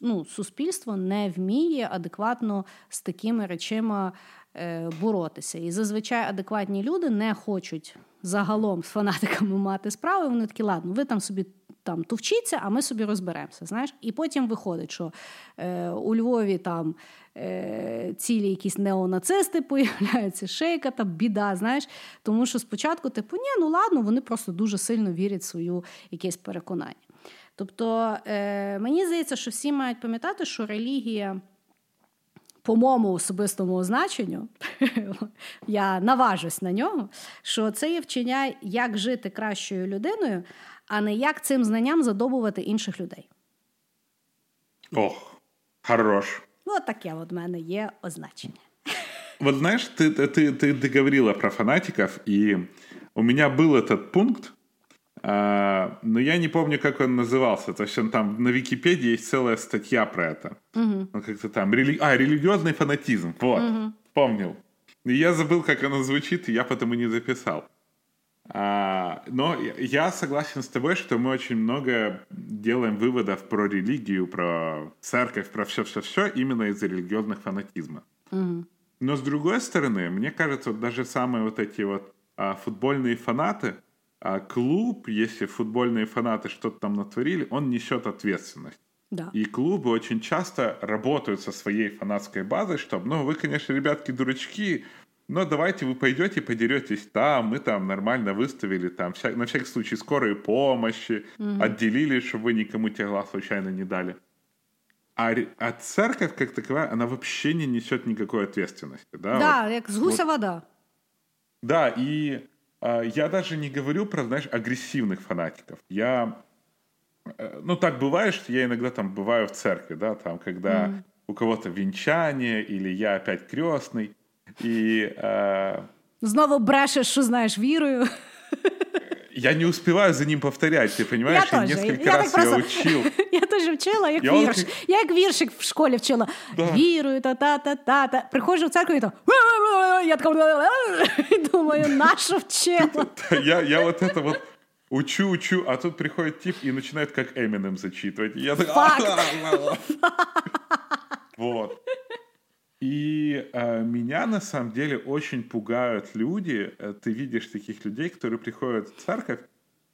ну, суспільство не вміє адекватно з такими речима е, боротися. І зазвичай адекватні люди не хочуть загалом з фанатиками мати справи. Вони такі, ладно, ви там собі там товчіться, а ми собі розберемося. Знаєш? І потім виходить, що е, у Львові там е, цілі якісь неонацисти появляються, шейка та біда. знаєш. Тому що спочатку, типу, ні, ну ладно, вони просто дуже сильно вірять в свою якесь переконання. Тобто, е, мені здається, що всі мають пам'ятати, що релігія. По моєму особистому значенню, я наважусь на нього, що це є вчення, як жити кращою людиною, а не як цим знанням задобувати інших людей.
Ох, хорош.
Ну, таке от в мене є означення.
Вот знаешь, ты, ты, ты, ты говорила про фанатиков, и у меня был этот пункт, А, но я не помню, как он назывался. То есть он там на Википедии есть целая статья про это. Угу. Он как-то там... Рели... А, религиозный фанатизм. Вот. Угу. Помнил. И я забыл, как оно звучит, и я потому не записал. А, но я согласен с тобой, что мы очень много делаем выводов про религию, про церковь, про все-все-все именно из-за религиозных фанатизма. Угу. Но с другой стороны, мне кажется, вот даже самые вот эти вот а, футбольные фанаты, а клуб, если футбольные фанаты что-то там натворили, он несет ответственность.
Да.
И клубы очень часто работают со своей фанатской базой, чтобы, ну, вы, конечно, ребятки, дурачки, но давайте вы пойдете, подеретесь там, мы там нормально выставили там, вся, на всякий случай, скорые помощи, угу. отделили, чтобы вы никому тела случайно не дали. А, а церковь, как таковая, она вообще не несет никакой ответственности. Да,
да вот, как с гуся вот, вода.
Да, и я даже не говорю про, знаешь, агрессивных фанатиков. Я, э, ну, так бывает, что я иногда там бываю в церкви, да, там, когда mm. у кого-то венчание, или я опять крестный, и... Э...
Знову брешешь, что знаешь, вірую.
Я не успеваю за ним повторять, ты понимаешь? Я, я несколько я раз просто... я учил
Я теж вчила, як я вірш. Он... Я як віршик в школі вчила. Да. Вірую, та-та-та-та. Приходжу в церкву і то... Я така... Думаю, наша вчила.
Я, я вот это вот учу, учу, а тут приходит тип и начинает как Эминем зачитывать. я так... Вот. И э, меня на самом деле очень пугают люди. Э, ты видишь таких людей, которые приходят в церковь,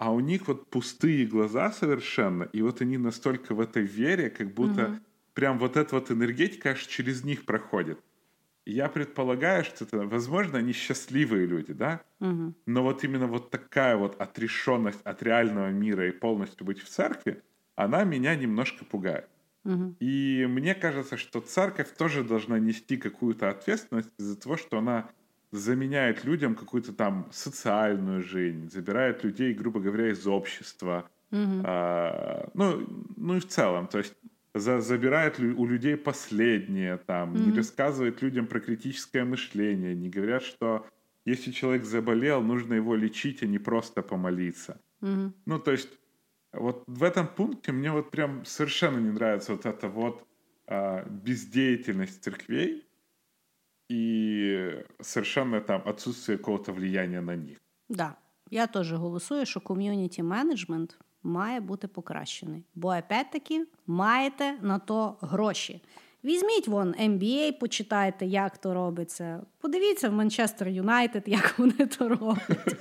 а у них вот пустые глаза совершенно, и вот они настолько в этой вере, как будто угу. прям вот эта вот энергетика аж через них проходит. Я предполагаю, что это, возможно, они счастливые люди, да? Угу. Но вот именно вот такая вот отрешенность от реального мира и полностью быть в церкви, она меня немножко пугает. Угу. И мне кажется, что церковь тоже должна нести какую-то ответственность из-за того, что она заменяет людям какую-то там социальную жизнь, забирает людей, грубо говоря, из общества. Угу. А, ну, ну и в целом, то есть за, забирает у людей последнее, там, угу. не рассказывает людям про критическое мышление, не говорят, что если человек заболел, нужно его лечить, а не просто помолиться. Угу. Ну, то есть вот в этом пункте мне вот прям совершенно не нравится вот эта вот а, бездеятельность церквей и совершенно там отсутствие какого-то влияния на них.
Да, я теж голосую, що ком'юніті менеджмент має бути покращений. Бо опять-таки маєте на то гроші. Візьміть вон NBA, почитайте, як то робиться. Подивіться в Манчестер Юнайтед, як вони то роблять.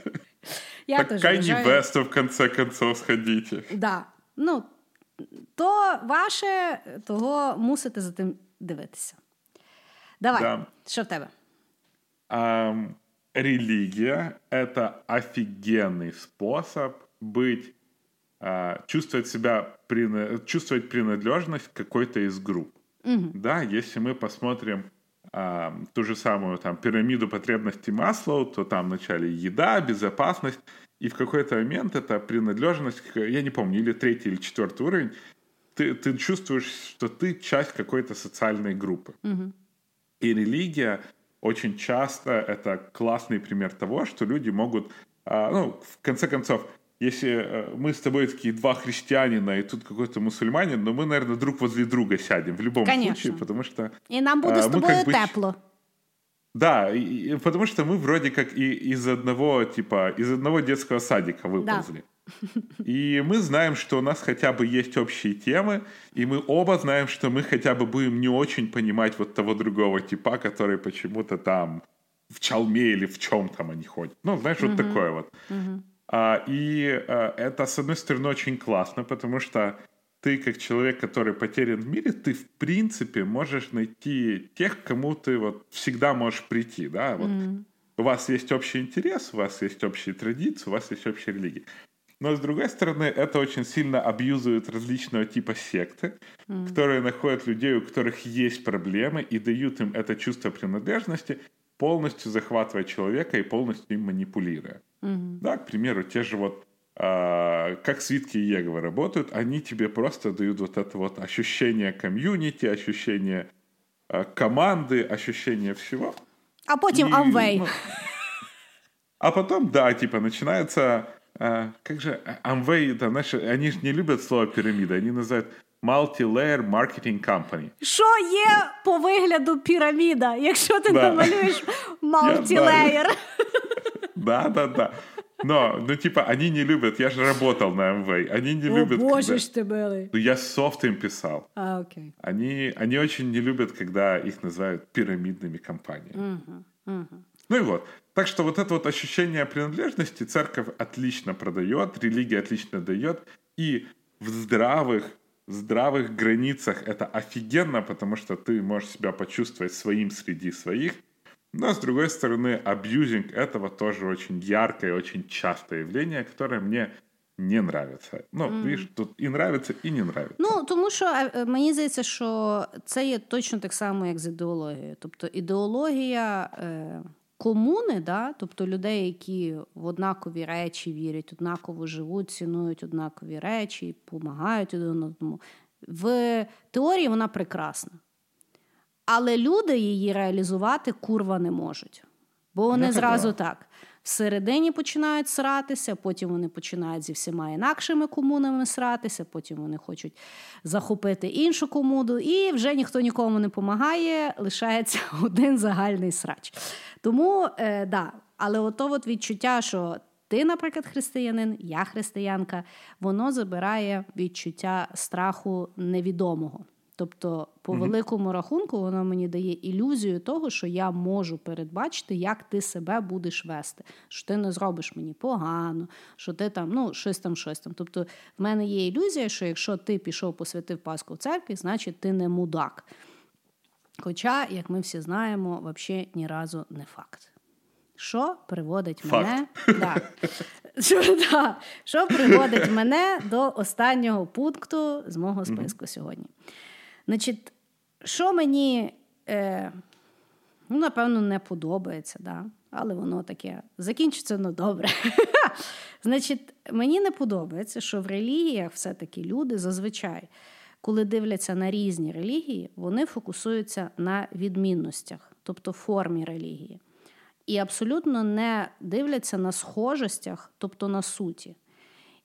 Я так Кані Весту, в конце концов, сходите.
Да. Ну, то ваше, того мусите за тим дивитися. Давай, да. що в тебе?
А, религия — это офигенный способ быть, а, чувствовать себя, чувствовать принадлежность к какой-то из групп. Угу. Да, если мы посмотрим а, ту же самую там пирамиду потребностей Маслоу, то там вначале еда, безопасность, и в какой-то момент эта принадлежность, я не помню, или третий, или четвертый уровень, ты, ты чувствуешь, что ты часть какой-то социальной группы. Угу. И религия очень часто это классный пример того, что люди могут, а, ну, в конце концов, если э, мы с тобой такие два христианина, и тут какой-то мусульманин, но мы, наверное, друг возле друга сядем в любом Конечно. случае, потому что...
И нам будет а, с тобой бы... тепло.
Да, и, и, потому что мы вроде как и из одного, типа, из одного детского садика выползли. Да. И мы знаем, что у нас хотя бы есть общие темы, и мы оба знаем, что мы хотя бы будем не очень понимать вот того другого типа, который почему-то там в чалме или в чем там они ходят. Ну, знаешь, вот такое вот. А, и а, это, с одной стороны, очень классно, потому что ты, как человек, который потерян в мире, ты, в принципе, можешь найти тех, кому ты вот всегда можешь прийти, да, вот mm. у вас есть общий интерес, у вас есть общие традиции, у вас есть общая религия. Но, с другой стороны, это очень сильно абьюзует различного типа секты, mm. которые находят людей, у которых есть проблемы, и дают им это чувство принадлежности, полностью захватывая человека и полностью им манипулируя. Mm-hmm. Да, к примеру, те же вот а, как свитки Еговы работают, они тебе просто дают вот это вот ощущение комьюнити, ощущение а, команды, ощущение всего.
А потом Амвей. Ну,
а потом, да, типа, начинается А, как же Amway, это, знаешь, они же не любят слово пирамида, они называют Multi-layer Marketing Company.
Що є по вигляду піраміда, якщо ти да. намалюєш multi-layer?
Да, да, да. Но, ну, типа, они не любят. Я же работал на МВ. Они не О, любят.
Боже когда... ж ты белый.
Ну, я софт им писал.
А, окей.
Они, они очень не любят, когда их называют пирамидными компаниями.
Угу, угу.
Ну и вот. Так что вот это вот ощущение принадлежности церковь отлично продает, религия отлично дает. И в здравых, здравых границах это офигенно, потому что ты можешь себя почувствовать своим среди своих – но, с другой стороны, абьюзинг этого тоже очень яркое, очень частое явление, которое мне не нравиться. Ну, mm. видиш, тут і нравиться, і не нравиться.
Ну, тому що мені здається, що це є точно так само, як з ідеологією. Тобто ідеологія е, комуни, да? тобто людей, які в однакові речі вірять, однаково живуть, цінують однакові речі, допомагають один одному. В теорії вона прекрасна. Але люди її реалізувати курва не можуть. Бо вони не зразу так. Всередині починають сратися, потім вони починають зі всіма інакшими комунами сратися, потім вони хочуть захопити іншу комуду, і вже ніхто нікому не допомагає, лишається один загальний срач. Тому, е, да, але ото от відчуття, що ти, наприклад, християнин, я християнка, воно забирає відчуття страху невідомого. Тобто, по mm великому рахунку, воно мені дає ілюзію того, що я можу передбачити, як ти себе будеш вести, що ти не зробиш мені погано, що ти там, ну, щось там, щось там. Тобто, в мене є ілюзія, що якщо ти пішов посвятив Пасху в церкві, значить ти не мудак. Хоча, як ми всі знаємо, взагалі ні разу не факт. Що приводить
факт.
мене да, що, да, що приводить мене до останнього пункту з мого списку mm сьогодні. Значить, що мені, е, ну, напевно, не подобається, да? але воно таке закінчиться ну добре. Значить, мені не подобається, що в релігіях все-таки люди зазвичай, коли дивляться на різні релігії, вони фокусуються на відмінностях, тобто формі релігії. І абсолютно не дивляться на схожостях, тобто на суті.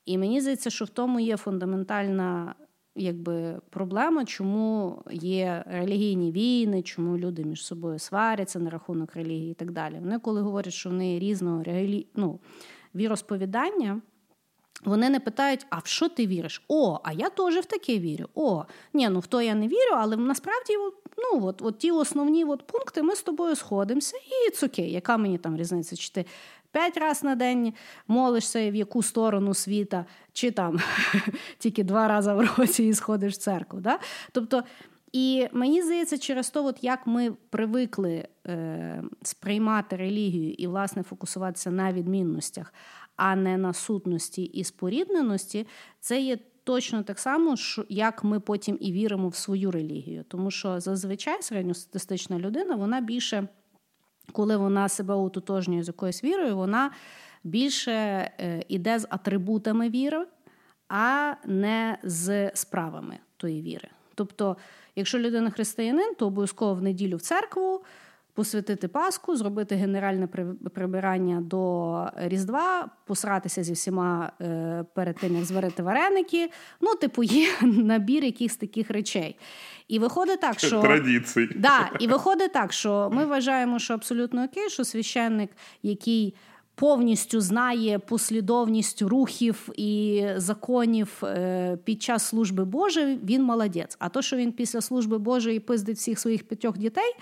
І мені здається, що в тому є фундаментальна якби проблема, чому є релігійні війни, чому люди між собою сваряться на рахунок релігії і так далі. Вони, коли говорять, що вони різного релі... ну, віросповідання. Вони не питають, а в що ти віриш? О, а я теж в таке вірю. О, ні, ну в то я не вірю, але насправді ну, от, от ті основні от пункти ми з тобою сходимося, і це окей, яка мені там різниця? Чи ти п'ять разів на день молишся в яку сторону світа, чи там тільки два рази в році і сходиш в церкву. Да? Тобто, І мені здається, через от як ми привикли е, сприймати релігію і, власне, фокусуватися на відмінностях, а не на сутності і спорідненості, це є точно так само, як ми потім і віримо в свою релігію. Тому що зазвичай середньостатистична людина, вона більше, коли вона себе ототожнює з якоюсь вірою, вона більше е, іде з атрибутами віри, а не з справами тої віри. Тобто, якщо людина християнин, то обов'язково в неділю в церкву. Посвятити Пасху, зробити генеральне прибирання до Різдва, посратися зі всіма е, перед тим, як зварити вареники. Ну, типу, є набір якихось таких речей. І виходить так, що
Традицій.
Да, і виходить так, що ми вважаємо, що абсолютно окей, що священник, який повністю знає послідовність рухів і законів е, під час служби Божої, він молодець. А то, що він після служби Божої пиздить всіх своїх п'ятьох дітей,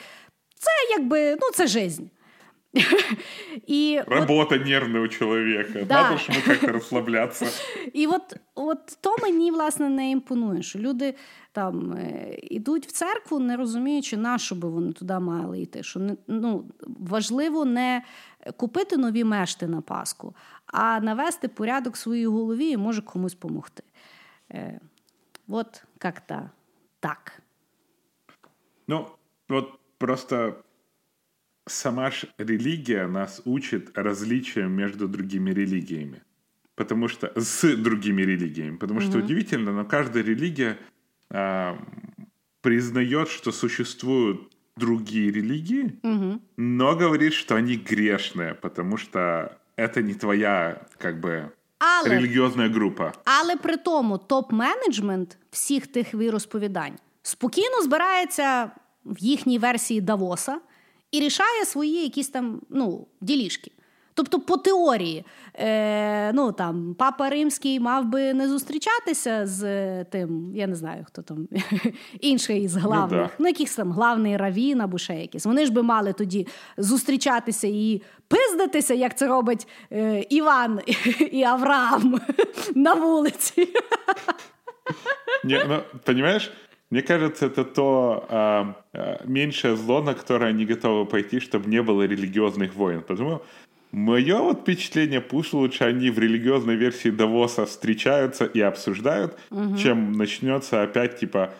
це якби ну це жизнь.
І Работа от... нервная у чоловіка. Да. Надо ж ми як розслаблятися.
І от от то мені власне не імпонує, що люди там йдуть е, в церкву, не розуміючи, на що би вони туди мали йти. Що ну, важливо не купити нові мешти на Пасху, а навести порядок в своїй голові і може комусь допомогти. Е, от як-то так.
Ну, от просто сама ж религия нас учит различиям между другими религиями. Потому что с другими религиями. Потому mm-hmm. что удивительно, но каждая религия а, признает, что существуют другие религии, угу. но говорит, что они грешные, потому что это не твоя, как бы, але, релігіозна група.
Але при тому топ-менеджмент всіх тих віросповідань спокійно збирається в їхній версії Давоса і рішає свої якісь там ну, ділішки. Тобто, по теорії, е, ну там папа римський мав би не зустрічатися з тим, я не знаю, хто там інший із главних, ну, да. ну якийсь там главний равін або ще якийсь. Вони ж би мали тоді зустрічатися і пиздитися, як це робить е, Іван і Авраам на вулиці.
Не, ну, понимаешь, Мне кажется, это то а, а, меньшее зло, на которое они готовы пойти, чтобы не было религиозных войн. Потому Мое вот впечатление, пусть лучше они в религиозной версии Давоса встречаются и обсуждают, угу. чем начнется опять типа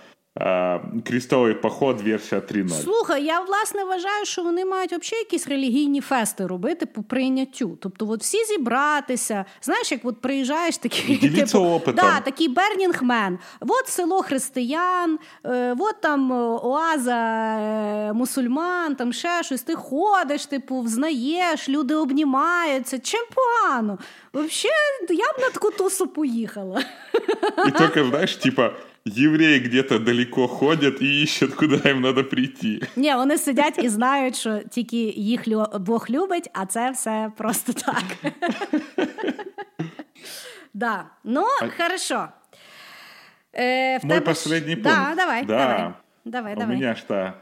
Крістовий поход, версія 3.0.
Слухай, я власне вважаю, що вони мають взагалі якісь релігійні фести робити по прийняттю. Тобто, от всі зібратися. Знаєш, як от приїжджаєш такий
типу, опитом.
Да, такий Бернінгмен, от село християн, е, от там е, оаза е, мусульман, там ще щось. Ти ходиш, типу, взнаєш, люди обнімаються. Чим погано? Взагалі, я б на таку тусу поїхала.
І тільки, знаєш, типа. Євреї где-то далеко ходять і ищут, куди їм треба прийти.
Ні, вони сидять і знають, що тільки їх Бог любить, а це все просто так. Да. Ну, хорошо.
Э, Мой последний пункт.
Да, давай, да. давай. Давай,
У давай. меня что?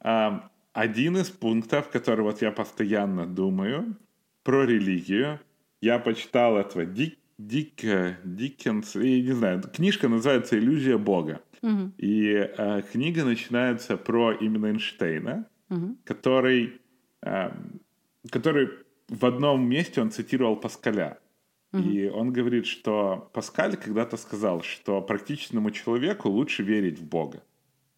А, один из пунктов, который вот я постоянно думаю про религию, я почитал этого Дик Дик, Диккенс, я не знаю, книжка называется «Иллюзия Бога». Угу. И э, книга начинается про именно Эйнштейна, угу. который, э, который в одном месте он цитировал Паскаля. Угу. И он говорит, что Паскаль когда-то сказал, что практичному человеку лучше верить в Бога.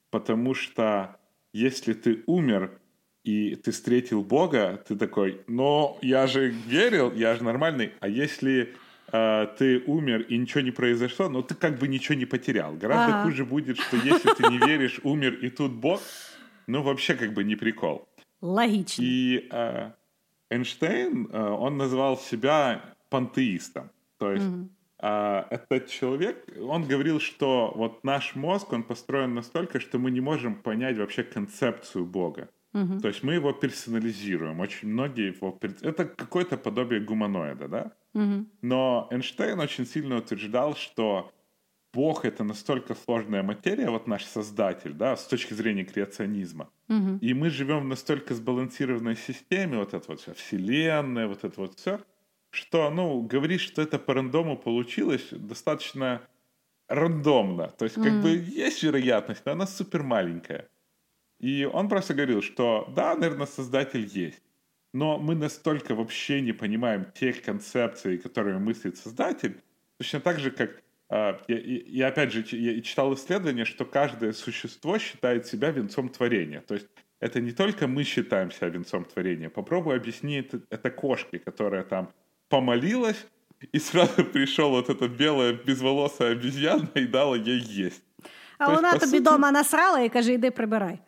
Потому что если ты умер и ты встретил Бога, ты такой, ну, я же верил, я же нормальный. А если ты умер и ничего не произошло, но ты как бы ничего не потерял. Гораздо ага. хуже будет, что если ты не веришь, умер и тут Бог, ну вообще как бы не прикол.
Логично.
И э, Эйнштейн, э, он назвал себя пантеистом. То есть угу. э, этот человек, он говорил, что вот наш мозг, он построен настолько, что мы не можем понять вообще концепцию Бога. Угу. То есть мы его персонализируем. Очень многие его... Это какое-то подобие гуманоида, да? Угу. Но Эйнштейн очень сильно утверждал, что Бог это настолько сложная материя, вот наш создатель, да, с точки зрения креационизма. Угу. И мы живем в настолько сбалансированной системе, вот это вот вся вселенная, вот это вот все, что, ну, говорить, что это по рандому получилось, достаточно рандомно. То есть, как mm. бы есть вероятность, но она супер маленькая. И он просто говорил, что да, наверное, создатель есть. Но мы настолько вообще не понимаем тех концепций, которые мыслит создатель, точно так же, как а, и, и опять же, я читал исследование, что каждое существо считает себя венцом творения. То есть это не только мы считаем себя венцом творения. Попробуй объяснить это, это кошке, которая там помолилась, и сразу пришел вот эта белая безволосая обезьяна и дала ей есть.
А То вона есть, тобі сути... дома насрала і каже, іди прибирай.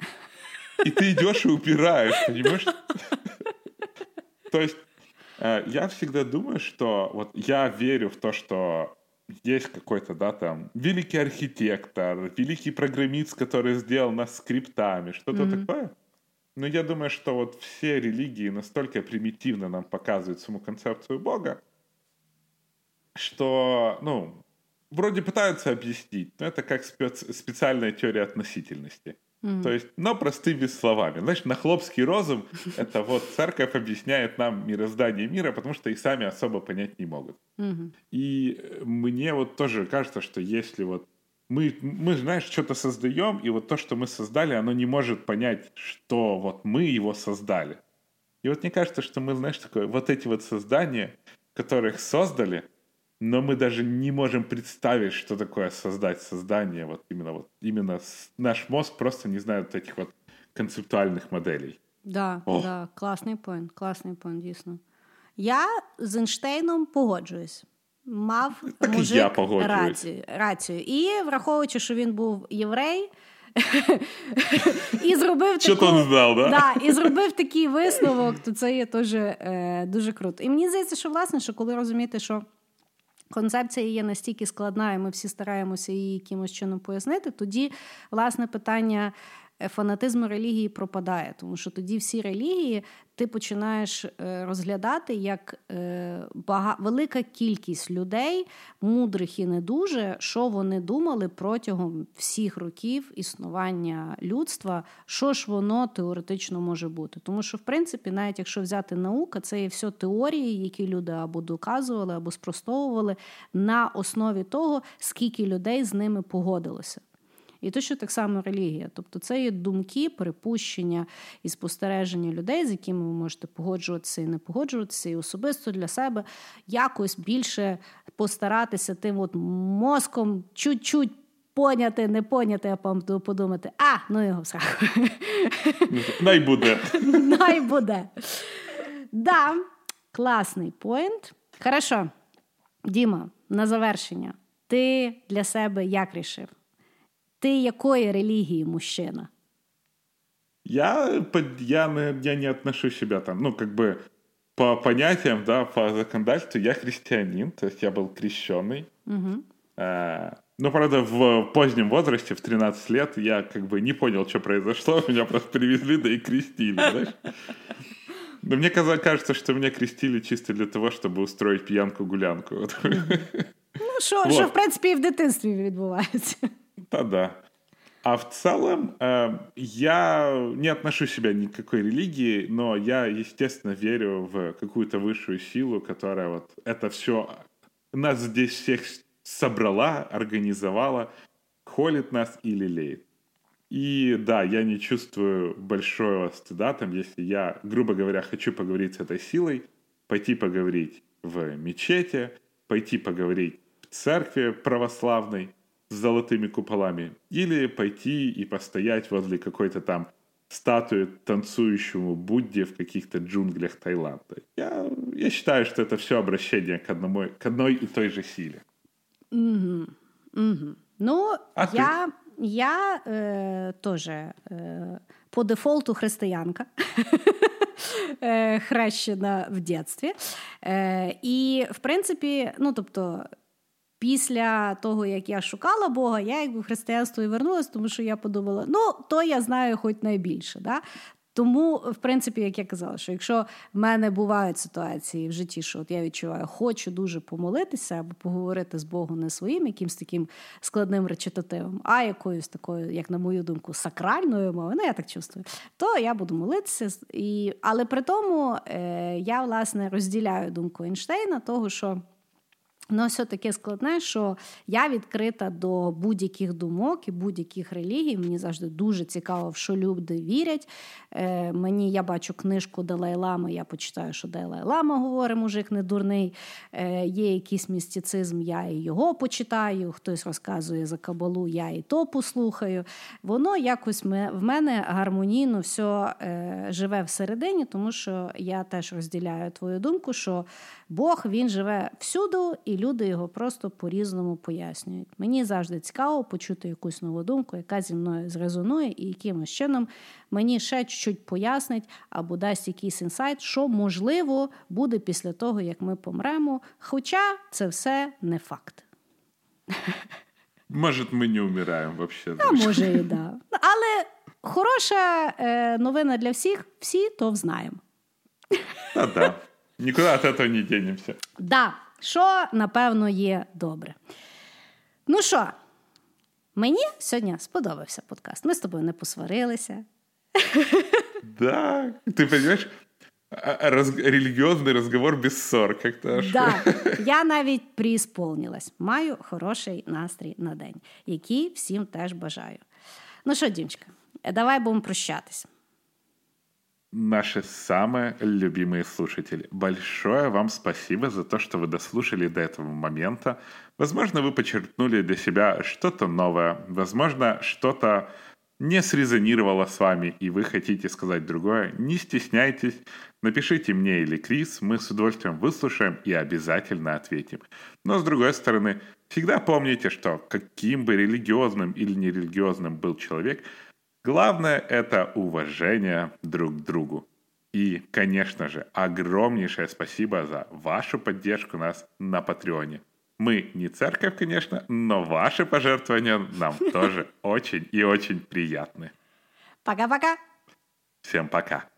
И ты идешь и убираешь, понимаешь? То есть э, я всегда думаю, что вот я верю в то, что есть какой-то, да, там, великий архитектор, великий программист, который сделал нас скриптами, что-то mm-hmm. такое. Но я думаю, что вот все религии настолько примитивно нам показывают саму концепцию Бога, что, ну, вроде пытаются объяснить, но это как спец- специальная теория относительности. Mm. То есть, но простыми словами. Знаешь, нахлопский розум — это вот церковь объясняет нам мироздание мира, потому что и сами особо понять не могут. Mm-hmm. И мне вот тоже кажется, что если вот мы, мы, знаешь, что-то создаем, и вот то, что мы создали, оно не может понять, что вот мы его создали. И вот мне кажется, что мы, знаешь, такое, вот эти вот создания, которых создали — но мы даже не можем представить, что такое создать создание. Вот именно вот именно наш мозг просто не знает вот этих вот концептуальних моделей.
Да, О. да, класний point, класний point, дійсно. Я з Ейнштейном погоджуюсь. Мав
так
мужик
я
рацію, рацію. І враховуючи, що він був єврей. І зробив таку,
знав, да?
Да, і зробив такий висновок, то це є теж е, дуже круто. І мені здається, що власне, що коли розумієте, що концепція є настільки складна, і ми всі стараємося її якимось чином пояснити, тоді власне питання фанатизм релігії пропадає, тому що тоді всі релігії ти починаєш е, розглядати як е, бага... велика кількість людей, мудрих і не дуже, що вони думали протягом всіх років існування людства, що ж воно теоретично може бути. Тому що, в принципі, навіть якщо взяти наука, це є все теорії, які люди або доказували, або спростовували на основі того, скільки людей з ними погодилося. І точно так само релігія. Тобто це є думки, припущення і спостереження людей, з якими ви можете погоджуватися і не погоджуватися, і особисто для себе якось більше постаратися тим от мозком чуть-чуть. Поняти, не поняти, а подумати, а, ну його в
Най буде.
Най буде. Да, класний поінт. Хорошо, Діма, на завершення. Ти для себе як рішив? Ты якої религии мужчина?
Я, я, я не отношу себя там, ну, как бы по понятиям, да, по законодательству я христианин, то есть я был крещенный. Угу. А, ну, правда, в позднем возрасте, в 13 лет, я как бы не понял, что произошло, меня просто привезли, да и крестили, знаешь. Но мне кажется, что меня крестили чисто для того, чтобы устроить пьянку-гулянку.
Ну, що, що, в принципі, і в дитинстві відбувається.
Да-да. А в целом э, я не отношу себя ни к какой религии, но я, естественно, верю в какую-то высшую силу, которая вот это все нас здесь всех собрала, организовала, холит нас и лелеет. И да, я не чувствую большого стыда, там, если я, грубо говоря, хочу поговорить с этой силой, пойти поговорить в мечети, пойти поговорить в церкви православной, с золотыми куполами, или пойти и постоять возле какой-то там статуи танцующему Будде в каких-то джунглях Таиланда. Я, я считаю, что это все обращение к, одному, к одной и той же силе.
Угу. Угу. Ну, а я, ты? я э, тоже э, по дефолту християнка. Хрещена в дитинстві. І, в принципі, ну тобто, Після того, як я шукала Бога, я якби в християнство і вернулася, тому що я подумала, ну, то я знаю хоч найбільше. Да? Тому, в принципі, як я казала, що якщо в мене бувають ситуації в житті, що от я відчуваю, хочу дуже помолитися або поговорити з Богом не своїм, якимсь таким складним речитативом, а якоюсь такою, як на мою думку, сакральною мовою, ну я так чувствую, то я буду молитися. І... Але при тому е, я власне розділяю думку Ейнштейна, того, що. Ну, все таке складне, що я відкрита до будь-яких думок і будь-яких релігій. Мені завжди дуже цікаво, в що люди вірять. Е, Мені я бачу книжку Далай-Лами, я почитаю, що Далай-Лама говорить, мужик не дурний. Е, Є якийсь містицизм, я і його почитаю. Хтось розказує за кабалу, я і то послухаю. Воно якось в мене гармонійно все е, живе всередині, тому що я теж розділяю твою думку, що Бог він живе всюди. і люди його просто по-різному пояснюють. Мені завжди цікаво почути якусь нову думку, яка зі мною зрезонує, і якимось чином мені ще чуть-чуть пояснить або дасть якийсь інсайт, що можливо буде після того, як ми помремо. Хоча це все не факт.
Може, ми не вмираємо взагалі.
А може і да. Але хороша е, новина для всіх, всі то взнаємо.
Та да. Нікуди від цього не дінемося.
Да що, напевно, є добре. Ну що, мені сьогодні сподобався подкаст. Ми з тобою не посварилися.
Да, ти розумієш, Роз... релігіозний розговор без ссор. Как-то
да. Я навіть приісполнилась. Маю хороший настрій на день, який всім теж бажаю. Ну що, Дімчика, давай будемо прощатись.
Наши самые любимые слушатели. Большое вам спасибо за то, что вы дослушали до этого момента. Возможно, вы подчеркнули для себя что-то новое. Возможно, что-то не срезонировало с вами, и вы хотите сказать другое. Не стесняйтесь, напишите мне или Крис, мы с удовольствием выслушаем и обязательно ответим. Но с другой стороны, всегда помните, что каким бы религиозным или нерелигиозным был человек – Главное — это уважение друг к другу. И, конечно же, огромнейшее спасибо за вашу поддержку нас на Патреоне. Мы не церковь, конечно, но ваши пожертвования нам тоже очень и очень приятны.
Пока-пока.
Всем пока.